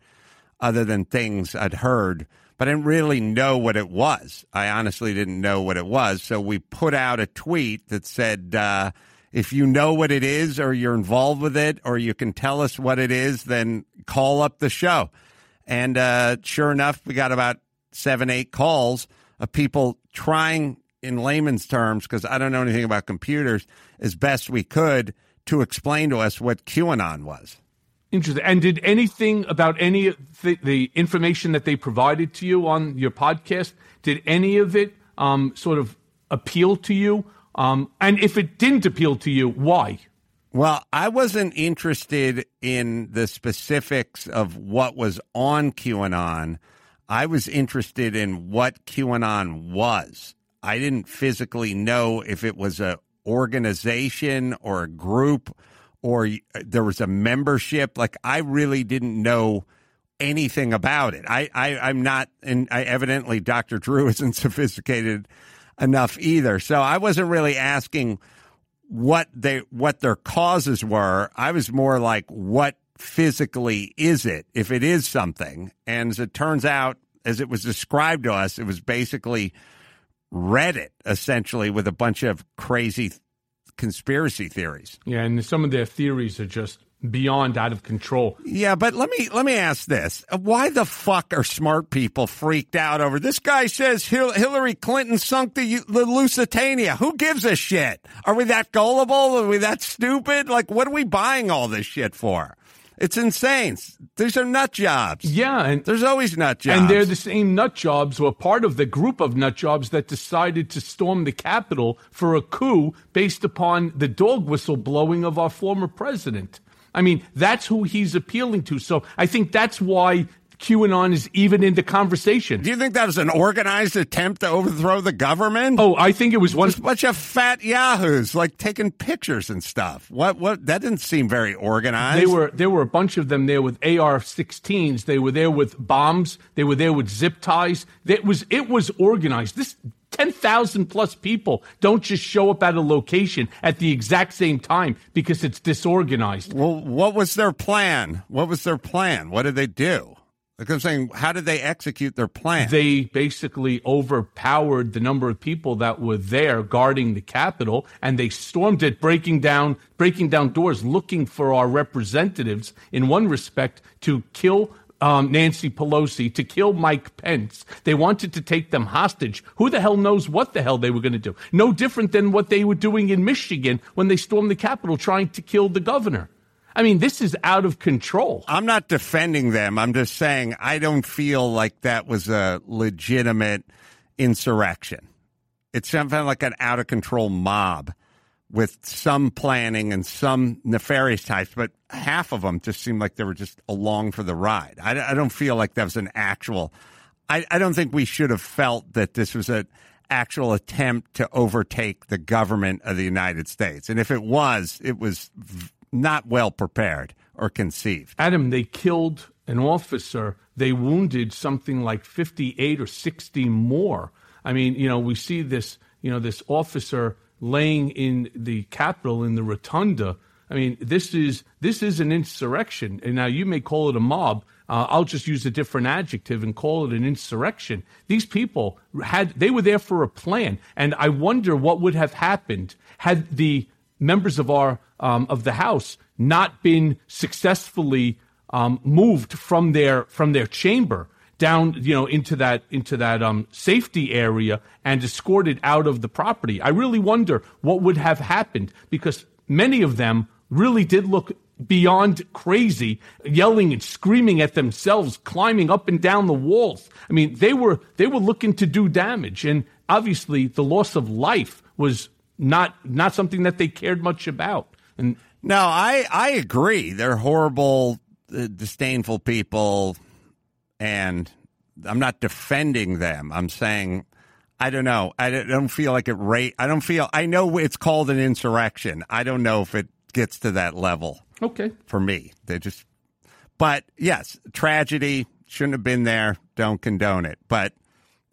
other than things I'd heard, but I didn't really know what it was. I honestly didn't know what it was. So we put out a tweet that said, uh, if you know what it is or you're involved with it or you can tell us what it is, then call up the show. And uh, sure enough, we got about seven, eight calls of people trying, in layman's terms, because I don't know anything about computers, as best we could to explain to us what QAnon was. Interesting. And did anything about any of the, the information that they provided to you on your podcast, did any of it um, sort of appeal to you? Um, and if it didn't appeal to you, why? Well, I wasn't interested in the specifics of what was on QAnon. I was interested in what QAnon was. I didn't physically know if it was a organization or a group or there was a membership. Like I really didn't know anything about it. I, I I'm not, and I evidently Dr. Drew isn't sophisticated enough either. So I wasn't really asking what they what their causes were. I was more like, what physically is it? If it is something, and as it turns out, as it was described to us, it was basically Reddit essentially with a bunch of crazy conspiracy theories. Yeah, and some of their theories are just beyond out of control. Yeah, but let me let me ask this: Why the fuck are smart people freaked out over this? Guy says Hillary Clinton sunk the, the Lusitania. Who gives a shit? Are we that gullible? Are we that stupid? Like, what are we buying all this shit for? It's insane. These are nut jobs. Yeah, and there's always nut jobs, and they're the same nut jobs, who are part of the group of nut jobs that decided to storm the Capitol for a coup based upon the dog whistle blowing of our former president. I mean, that's who he's appealing to. So I think that's why QAnon is even in the conversation. Do you think that was an organized attempt to overthrow the government? Oh, I think it was one Just a bunch of fat yahoos like taking pictures and stuff. What? What? That didn't seem very organized. They were there were a bunch of them there with AR-16s. They were there with bombs. They were there with zip ties. It was it was organized. This 10,000 plus people don't just show up at a location at the exact same time because it's disorganized. Well, what was their plan? What was their plan? What did they do? Like I'm saying, how did they execute their plan? They basically overpowered the number of people that were there guarding the Capitol, and they stormed it, breaking down, breaking down doors, looking for our representatives. In one respect, to kill um, Nancy Pelosi, to kill Mike Pence. They wanted to take them hostage. Who the hell knows what the hell they were going to do? No different than what they were doing in Michigan when they stormed the Capitol, trying to kill the governor. I mean, this is out of control. I'm not defending them. I'm just saying I don't feel like that was a legitimate insurrection. It sounded like an out of control mob with some planning and some nefarious types, but half of them just seemed like they were just along for the ride. I, I don't feel like that was an actual. I, I don't think we should have felt that this was an actual attempt to overtake the government of the United States. And if it was, it was not well prepared or conceived. Adam, they killed an officer. They wounded something like 58 or 60 more. I mean, you know, we see this, you know, this officer laying in the Capitol in the rotunda. I mean, this is this is an insurrection. And now you may call it a mob. Uh, I'll just use a different adjective and call it an insurrection. These people had they were there for a plan, and I wonder what would have happened had the members of our um, of the House not been successfully um, moved from their from their chamber down, you know, into that into that um, safety area and escorted out of the property. I really wonder what would have happened because many of them really did look beyond crazy, yelling and screaming at themselves, climbing up and down the walls. I mean, they were they were looking to do damage, and obviously the loss of life was not not something that they cared much about. And no, I I agree. They're horrible, uh, disdainful people, and I'm not defending them. I'm saying I don't know. I don't feel like it. Rate. I don't feel. I know it's called an insurrection. I don't know if it gets to that level. Okay. For me, they just. But yes, tragedy shouldn't have been there. Don't condone it. But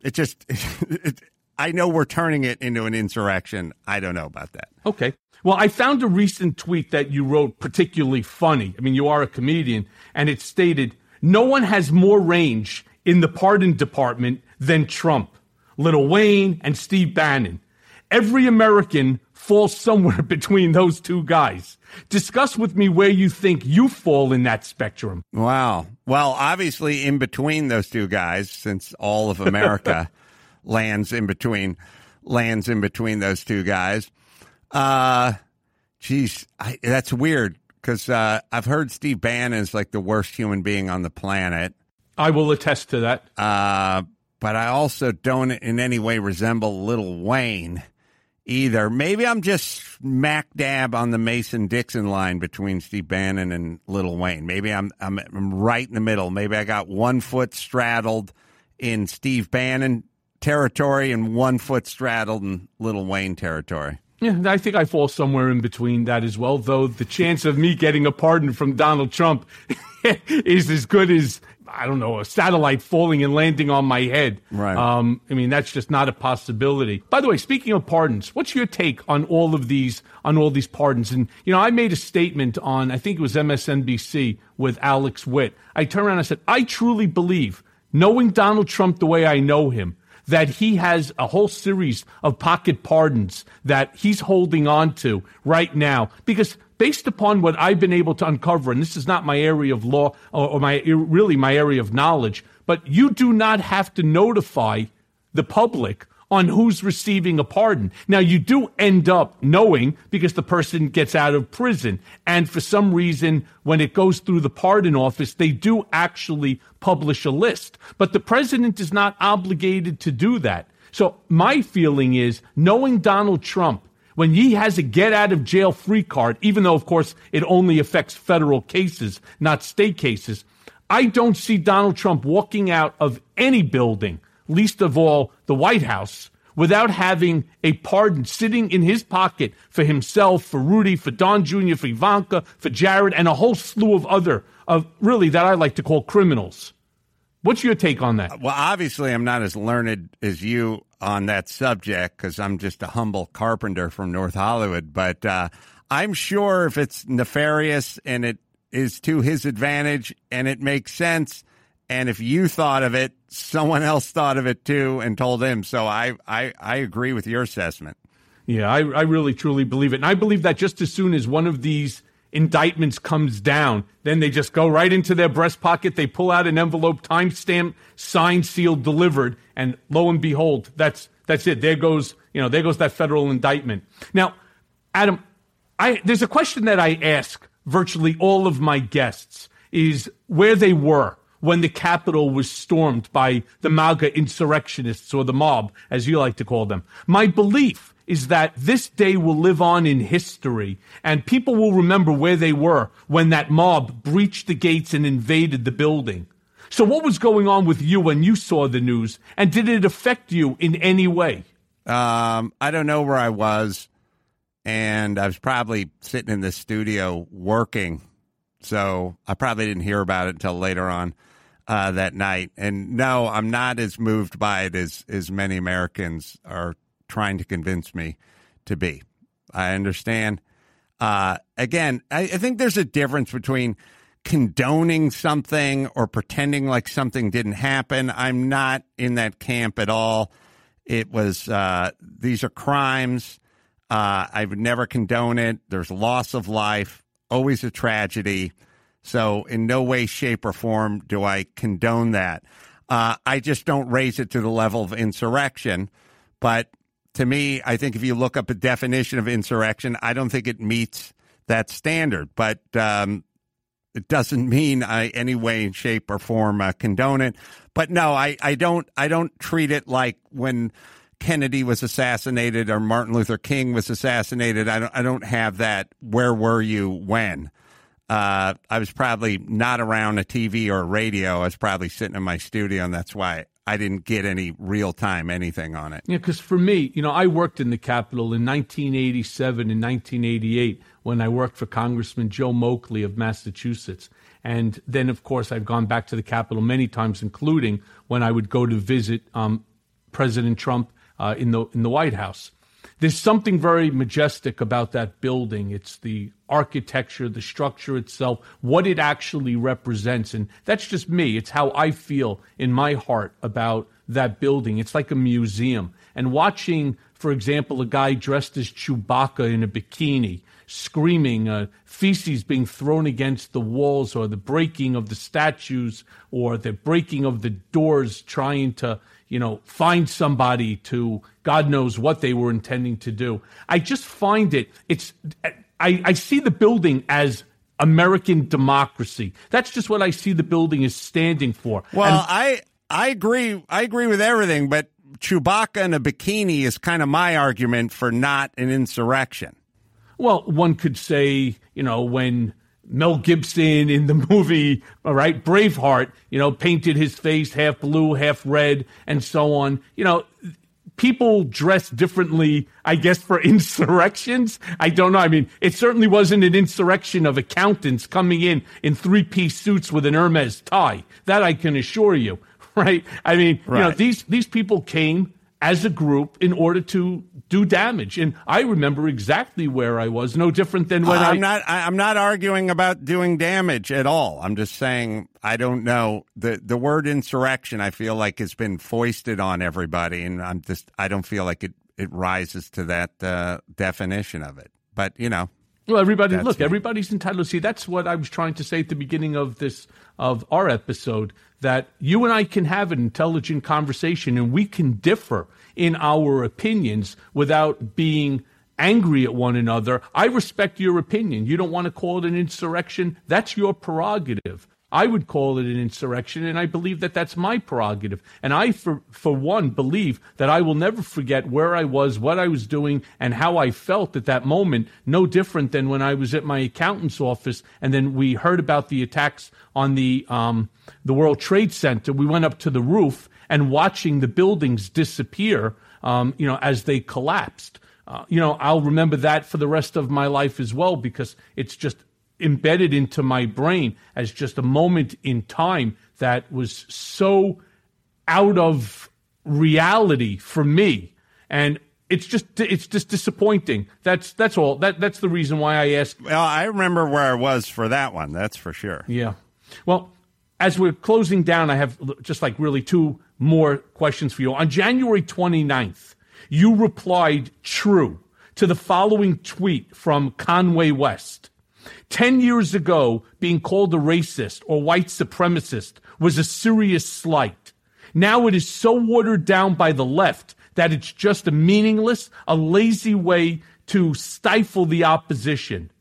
it just. It, I know we're turning it into an insurrection. I don't know about that. Okay. Well, I found a recent tweet that you wrote particularly funny. I mean, you are a comedian, and it stated No one has more range in the pardon department than Trump, Lil Wayne, and Steve Bannon. Every American falls somewhere between those two guys. Discuss with me where you think you fall in that spectrum. Wow. Well, obviously, in between those two guys, since all of America lands in between lands in between those two guys. Uh, geez, I, that's weird because uh, I've heard Steve Bannon is like the worst human being on the planet. I will attest to that. Uh, but I also don't in any way resemble Lil Wayne either. Maybe I'm just smack dab on the Mason Dixon line between Steve Bannon and Lil Wayne. Maybe I'm, I'm I'm right in the middle. Maybe I got one foot straddled in Steve Bannon territory and one foot straddled in Lil Wayne territory. Yeah, I think I fall somewhere in between that as well, though the chance of me getting a pardon from Donald Trump is as good as, I don't know, a satellite falling and landing on my head. Right. Um, I mean, that's just not a possibility. By the way, speaking of pardons, what's your take on all of these, on all these pardons? And, you know, I made a statement on, I think it was MSNBC with Alex Witt. I turned around and I said, I truly believe, knowing Donald Trump the way I know him, that he has a whole series of pocket pardons that he's holding on to right now. Because based upon what I've been able to uncover, and this is not my area of law or, my really my area of knowledge, but you do not have to notify the public on who's receiving a pardon. Now, you do end up knowing because the person gets out of prison. And for some reason, when it goes through the pardon office, they do actually publish a list. But the president is not obligated to do that. So my feeling is knowing Donald Trump, when he has a get out of jail free card, even though, of course, it only affects federal cases, not state cases, I don't see Donald Trump walking out of any building least of all the White House, without having a pardon sitting in his pocket for himself, for Rudy, for Don Jr., for Ivanka, for Jared, and a whole slew of other, of really that I like to call criminals. What's your take on that? Well, obviously, I'm not as learned as you on that subject because I'm just a humble carpenter from North Hollywood. But uh, I'm sure if it's nefarious and it is to his advantage and it makes sense, and if you thought of it, someone else thought of it too and told him. So I, I, I agree with your assessment. Yeah, I, I really truly believe it. And I believe that just as soon as one of these indictments comes down, then they just go right into their breast pocket. They pull out an envelope, timestamp, signed, sealed, delivered, and lo and behold, that's that's it. There goes you know there goes that federal indictment. Now, Adam, I there's a question that I ask virtually all of my guests is where they were when the Capitol was stormed by the MAGA insurrectionists or the mob, as you like to call them. My belief is that this day will live on in history and people will remember where they were when that mob breached the gates and invaded the building. So what was going on with you when you saw the news and did it affect you in any way? Um, I don't know where I was and I was probably sitting in the studio working. So I probably didn't hear about it until later on uh, that night. And no, I'm not as moved by it as, as many Americans are trying to convince me to be. I understand. Uh, again, I, I think there's a difference between condoning something or pretending like something didn't happen. I'm not in that camp at all. It was, uh, these are crimes. Uh, I would never condone it. There's loss of life, always a tragedy. So, in no way, shape, or form do I condone that. Uh, I just don't raise it to the level of insurrection. But to me, I think if you look up a definition of insurrection, I don't think it meets that standard. But um, it doesn't mean I any way, shape, or form uh, condone it. But no, I, I don't I don't treat it like when Kennedy was assassinated or Martin Luther King was assassinated. I don't I don't have that. Where were you when? Uh, I was probably not around a TV or a radio. I was probably sitting in my studio, and that's why I didn't get any real time anything on it. Yeah, because for me, you know, I worked in the Capitol in 1987 and 1988 when I worked for Congressman Joe Moakley of Massachusetts. And then, of course, I've gone back to the Capitol many times, including when I would go to visit um, President Trump uh, in the in the White House. There's something very majestic about that building. It's the architecture, the structure itself, what it actually represents. And that's just me. It's how I feel in my heart about that building. It's like a museum. And watching, for example, a guy dressed as Chewbacca in a bikini screaming, uh, feces being thrown against the walls, or the breaking of the statues, or the breaking of the doors, trying to, you know, find somebody to God knows what they were intending to do. I just find it, it's, I, I see the building as American democracy. That's just what I see the building is standing for. Well, And- I I agree. I agree with everything, but Chewbacca in a bikini is kind of my argument for not an insurrection. Well, one could say, you know, when Mel Gibson in the movie, all right, Braveheart, you know, painted his face half blue, half red, and so on. You know, people dress differently, I guess, for insurrections. I don't know. I mean, it certainly wasn't an insurrection of accountants coming in in three piece suits with an Hermes tie. That I can assure you, right? I mean, you know, these these people came as a group in order to do damage, and I remember exactly where I was. No different than when I. I'm not. I, I'm not arguing about doing damage at all. I'm just saying I don't know the the word insurrection. I feel like has been foisted on everybody, and I'm just I don't feel like it it rises to that uh, definition of it. But you know, Well, everybody, That's look, me. everybody's entitled to see. That's what I was trying to say at the beginning of this of our episode. That you and I can have an intelligent conversation, and we can differ in our opinions without being angry at one another. I respect your opinion. You don't want to call it an insurrection. That's your prerogative. I would call it an insurrection, and I believe that that's my prerogative. And I, for, for one, believe that I will never forget where I was, what I was doing, and how I felt at that moment, no different than when I was at my accountant's office, and then we heard about the attacks on the, um, the World Trade Center. We went up to the roof and watching the buildings disappear, um, you know, as they collapsed. Uh, you know, I'll remember that for the rest of my life as well because it's just embedded into my brain as just a moment in time that was so out of reality for me. And it's just it's just disappointing. That's that's all. That that's the reason why i asked well, I remember where I was for that one. That's for sure. yeah. Well as we're closing down i have just like really two more questions for you. On january 29th you replied true to the following tweet from conway west 10 years ago, being called a racist or white supremacist was a serious slight. Now it is so watered down by the left that it's just a meaningless, a lazy way to stifle the opposition.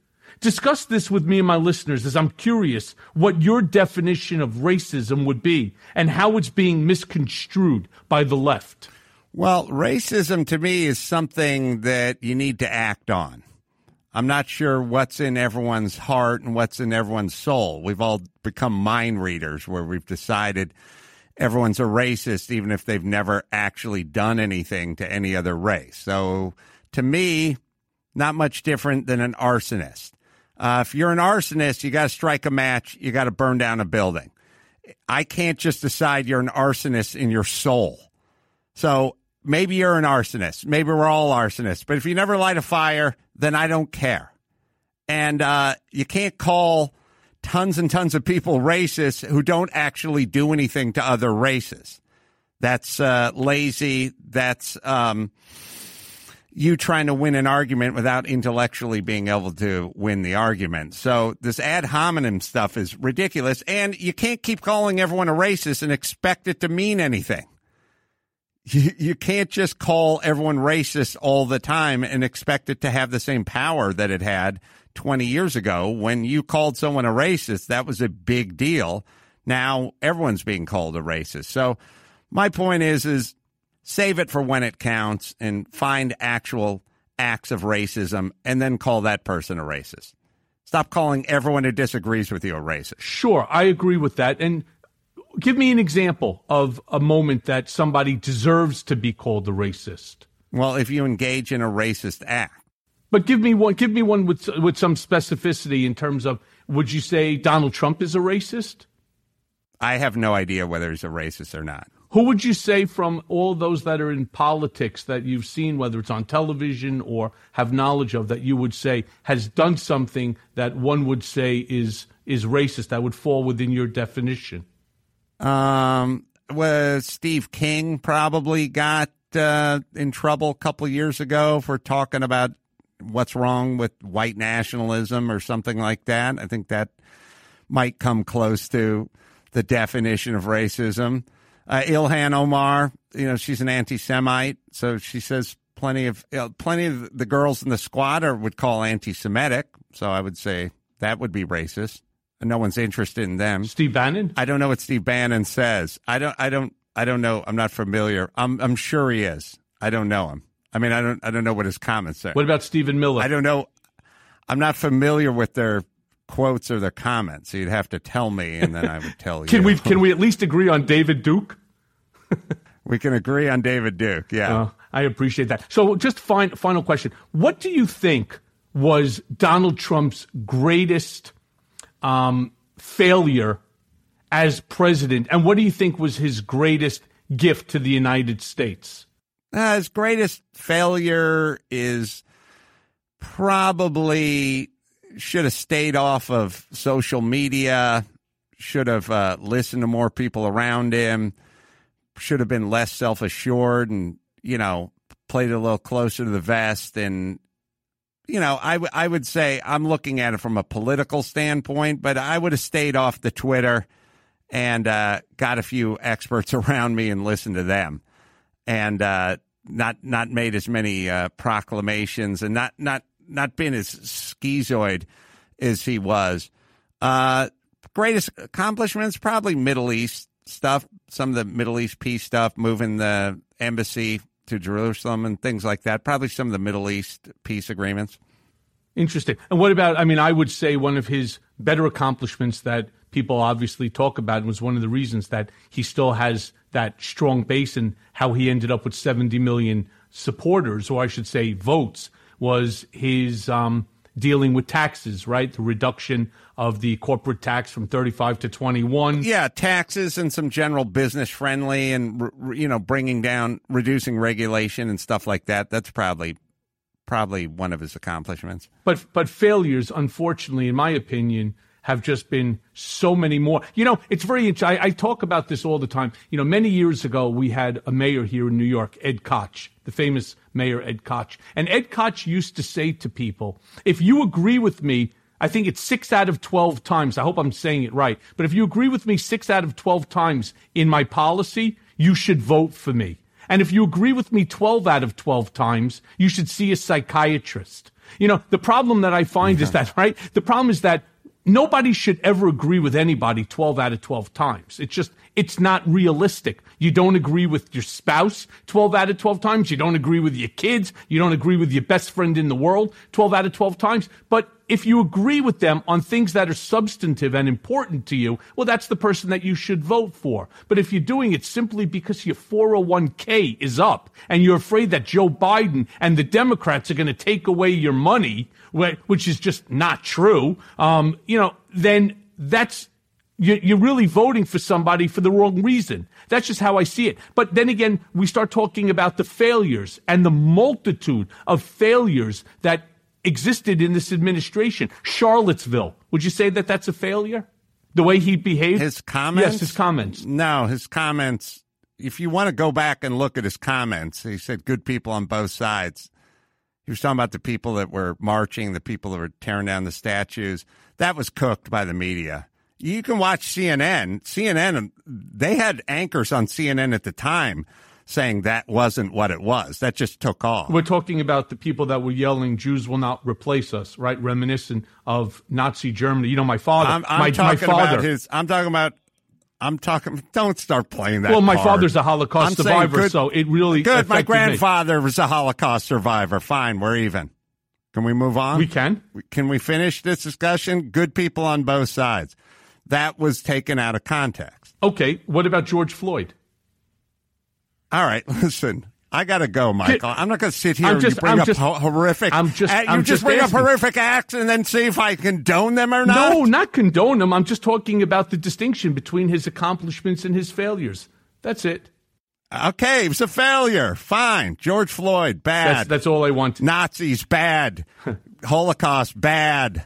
Discuss this with me and my listeners as I'm curious what your definition of racism would be and how it's being misconstrued by the left. Well, racism to me is something that you need to act on. I'm not sure what's in everyone's heart and what's in everyone's soul. We've all become mind readers where we've decided everyone's a racist, even if they've never actually done anything to any other race. So to me, not much different than an arsonist. Uh, if you're an arsonist, you got to strike a match, you got to burn down a building. I can't just decide you're an arsonist in your soul. So maybe you're an arsonist. Maybe we're all arsonists. But if you never light a fire, then I don't care. And uh, you can't call tons and tons of people racist who don't actually do anything to other races. That's uh, lazy. That's um, you trying to win an argument without intellectually being able to win the argument. So this ad hominem stuff is ridiculous. And you can't keep calling everyone a racist and expect it to mean anything you, you can't just call everyone racist all the time and expect it to have the same power that it had 20 years ago. When you called someone a racist, that was a big deal. Now everyone's being called a racist. So my point is, is save it for when it counts and find actual acts of racism and then call that person a racist. Stop calling everyone who disagrees with you a racist. Sure, I agree with that. And give me an example of a moment that somebody deserves to be called a racist. Well, if you engage in a racist act. But give me one. Give me one with with some specificity in terms of. Would you say Donald Trump is a racist? I have no idea whether he's a racist or not. Who would you say from all those that are in politics that you've seen, whether it's on television or have knowledge of, that you would say has done something that one would say is is racist that would fall within your definition? Um, well, Steve King probably got uh, in trouble a couple years ago for talking about what's wrong with white nationalism or something like that. I think that might come close to the definition of racism. Uh, Ilhan Omar, you know, she's an anti-Semite, so she says plenty of you know, plenty of the girls in the squad are would call anti-Semitic. So I would say that would be racist. No one's interested in them. Steve Bannon. I don't know what Steve Bannon says. I don't. I don't. I don't know. I'm not familiar. I'm. I'm sure he is. I don't know him. I mean, I don't. I don't know what his comments are. What about Stephen Miller? I don't know. I'm not familiar with their quotes or their comments. So you'd have to tell me, and then I would tell you. Can we can we at least agree on David Duke? we can agree on David Duke. Yeah, Uh, I appreciate that. So, just fin- final question: What do you think was Donald Trump's greatest um, failure as president, and what do you think was his greatest gift to the United States? Uh, his greatest failure is probably should have stayed off of social media, should have uh, listened to more people around him, should have been less self assured and, you know, played a little closer to the vest. And, you know, I, w- I would say I'm looking at it from a political standpoint, but I would have stayed off the Twitter and uh, got a few experts around me and listened to them. And, uh, not not made as many uh, proclamations and not not not been as schizoid as he was. Uh, greatest accomplishments probably Middle East stuff, some of the Middle East peace stuff, moving the embassy to Jerusalem and things like that. Probably some of the Middle East peace agreements. Interesting. And what about? I mean, I would say one of his better accomplishments that people obviously talk about was one of the reasons that he still has that strong base and how he ended up with 70 million supporters, or I should say votes, was his um, dealing with taxes, right? The reduction of the corporate tax from 35 to 21. Yeah, taxes and some general business friendly and you know bringing down, reducing regulation and stuff like that. That's probably probably one of his accomplishments. But but failures, unfortunately, in my opinion, have just been so many more. You know, it's very interesting. I, talk about this all the time. You know, many years ago, we had a mayor here in New York, Ed Koch, the famous mayor Ed Koch. And Ed Koch used to say to people, if you agree with me, I think it's six out of 12 times. I hope I'm saying it right. But if you agree with me six out of 12 times in my policy, you should vote for me. And if you agree with me 12 out of 12 times, you should see a psychiatrist. You know, the problem that I find is that, right? The problem is that nobody should ever agree with anybody 12 out of 12 times. It's just, it's not realistic. You don't agree with your spouse 12 out of 12 times. You don't agree with your kids. You don't agree with your best friend in the world 12 out of 12 times. But if you agree with them on things that are substantive and important to you, well, that's the person that you should vote for. But if you're doing it simply because your 401k is up and you're afraid that Joe Biden and the Democrats are going to take away your money, which is just not true, um, you know, then that's you're really voting for somebody for the wrong reason. That's just how I see it. But then again, we start talking about the failures and the multitude of failures that existed in this administration. Charlottesville, would you say that that's a failure? The way he behaved? His comments? Yes, his comments. No, his comments. If you want to go back and look at his comments, he said good people on both sides. He was talking about the people that were marching, the people that were tearing down the statues. That was cooked by the media. You can watch CNN. CNN, they had anchors on CNN at the time saying that wasn't what it was. That just took off. We're talking about the people that were yelling, Jews will not replace us, right? Reminiscent of Nazi Germany. You know, my father. I'm, I'm my, talking my father. about his. I'm talking about. I'm talking. Don't start playing that. Well, my card. father's a Holocaust I'm survivor, good- so it really good. My affected me. grandfather was a Holocaust survivor. Fine, we're even. Can we move on? We can. Can we finish this discussion? Good people on both sides. That was taken out of context. Okay, what about George Floyd? All right, listen. I gotta go, Michael. I'm not gonna sit here I'm and just- you bring I'm up just- ho- horrific. I'm just- uh, you I'm just, just bring asking. up horrific acts and then see if I condone them or not. No, not condone them. I'm just talking about the distinction between his accomplishments and his failures. That's it. Okay, it was a failure. Fine. George Floyd, bad. That's, that's all I want. Nazis, bad. Holocaust, bad.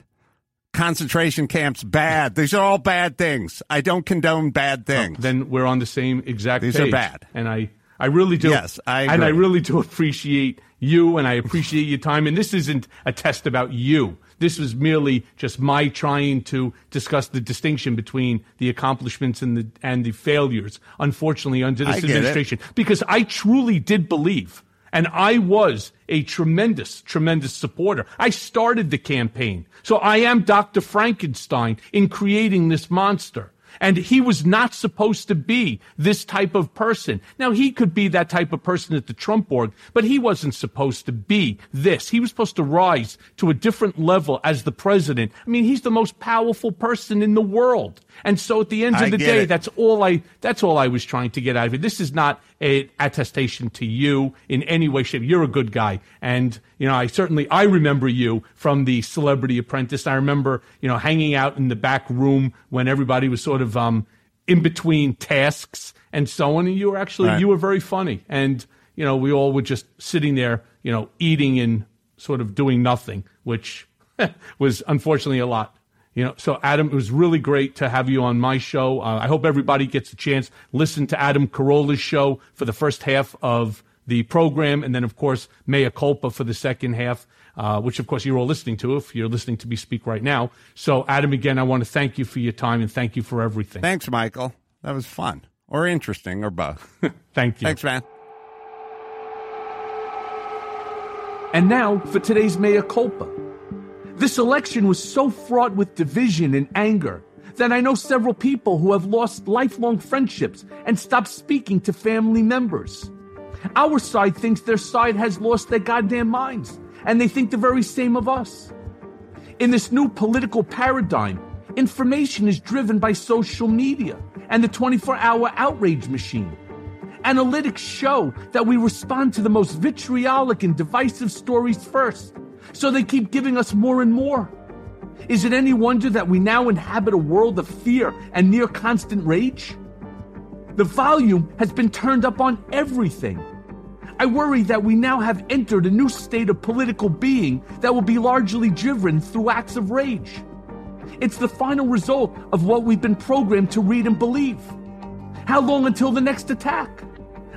Concentration camps, bad. These are all bad things. I don't condone bad oh, things. then we're on the same exact These are page. bad. And I, I really do. Yes, I And I really do appreciate you and I appreciate your time. And this isn't a test about you. This was merely just my trying to discuss the distinction between the accomplishments and the, and the failures, unfortunately, under this it. administration. Because I truly did believe and I was a tremendous, tremendous supporter. I started the campaign. So I am Dr. Frankenstein in creating this monster. And he was not supposed to be this type of person. Now, he could be that type of person at the Trump org, but he wasn't supposed to be this. He was supposed to rise to a different level as the president. I mean, he's the most powerful person in the world. And so at the end I of the day, it. that's all I, that's all I was trying to get out of it. This is not an attestation to you in any way, shape. You're a good guy. And, you know, I certainly, I remember you from the Celebrity Apprentice. I remember, you know, hanging out in the back room when everybody was sort of, um, in between tasks and so on. And you were actually, Right. you were very funny. And, you know, we all were just sitting there, you know, eating and sort of doing nothing, which was unfortunately a lot. You know, so Adam, it was really great to have you on my show. Uh, I hope everybody gets a chance listen to Adam Carolla's show for the first half of the program, and then of course Mea Culpa for the second half, uh, which of course you're all listening to if you're listening to me speak right now. So Adam, again, I want to thank you for your time and thank you for everything. Thanks, Michael. That was fun or interesting or both. Thank you. Thanks, man. And now for today's Mea Culpa. This election was so fraught with division and anger that I know several people who have lost lifelong friendships and stopped speaking to family members. Our side thinks their side has lost their goddamn minds, and they think the very same of us. In this new political paradigm, information is driven by social media and the 24 hour outrage machine. Analytics show that we respond to the most vitriolic and divisive stories first, so they keep giving us more and more. Is it any wonder that we now inhabit a world of fear and near constant rage? The volume has been turned up on everything. I worry that we now have entered a new state of political being that will be largely driven through acts of rage. It's the final result of what we've been programmed to read and believe. How long until the next attack?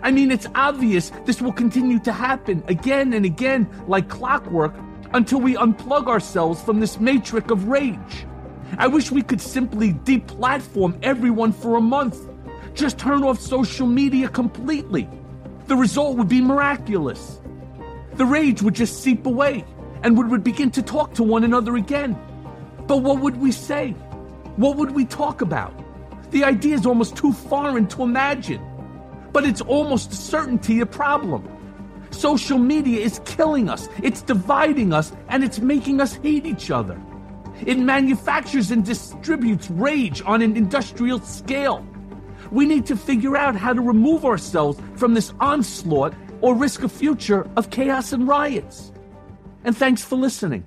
I mean, it's obvious this will continue to happen again and again like clockwork until we unplug ourselves from this matrix of rage. I wish we could simply deplatform everyone for a month. Just turn off social media completely. The result would be miraculous. The rage would just seep away and we would begin to talk to one another again. But what would we say? What would we talk about? The idea is almost too foreign to imagine. But it's almost a certainty a problem. Social media is killing us, it's dividing us, and it's making us hate each other. It manufactures and distributes rage on an industrial scale. We need to figure out how to remove ourselves from this onslaught or risk a future of chaos and riots. And thanks for listening.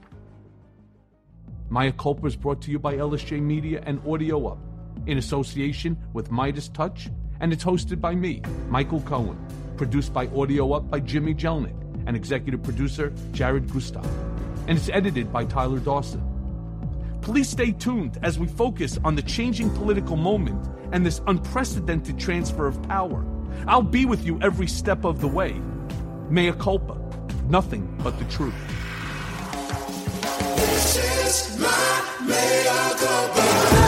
Mea Culpa is brought to you by LSJ Media and Audio Up in association with MeidasTouch, and it's hosted by me, Michael Cohen. Produced by Audio Up by Jimmy Jellinek and executive producer Jared Gutstadt. And it's edited by Tyler Dawson. Please stay tuned as we focus on the changing political moment and this unprecedented transfer of power. I'll be with you every step of the way. Mea culpa, nothing but the truth. This is my mea culpa.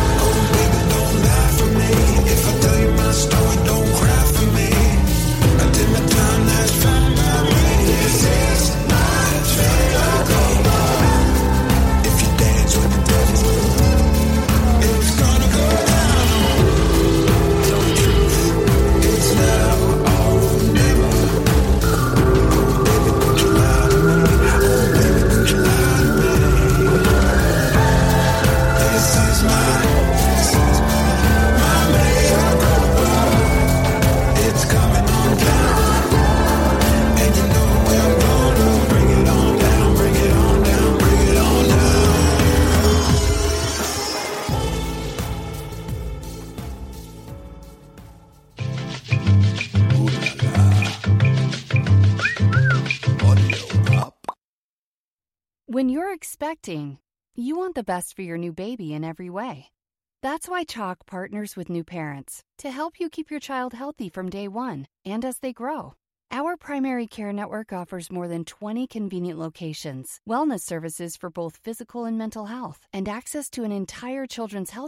When you're expecting, you want the best for your new baby in every way. That's why CHOC partners with new parents to help you keep your child healthy from day one and as they grow. Our primary care network offers more than 20 convenient locations, wellness services for both physical and mental health, and access to an entire children's health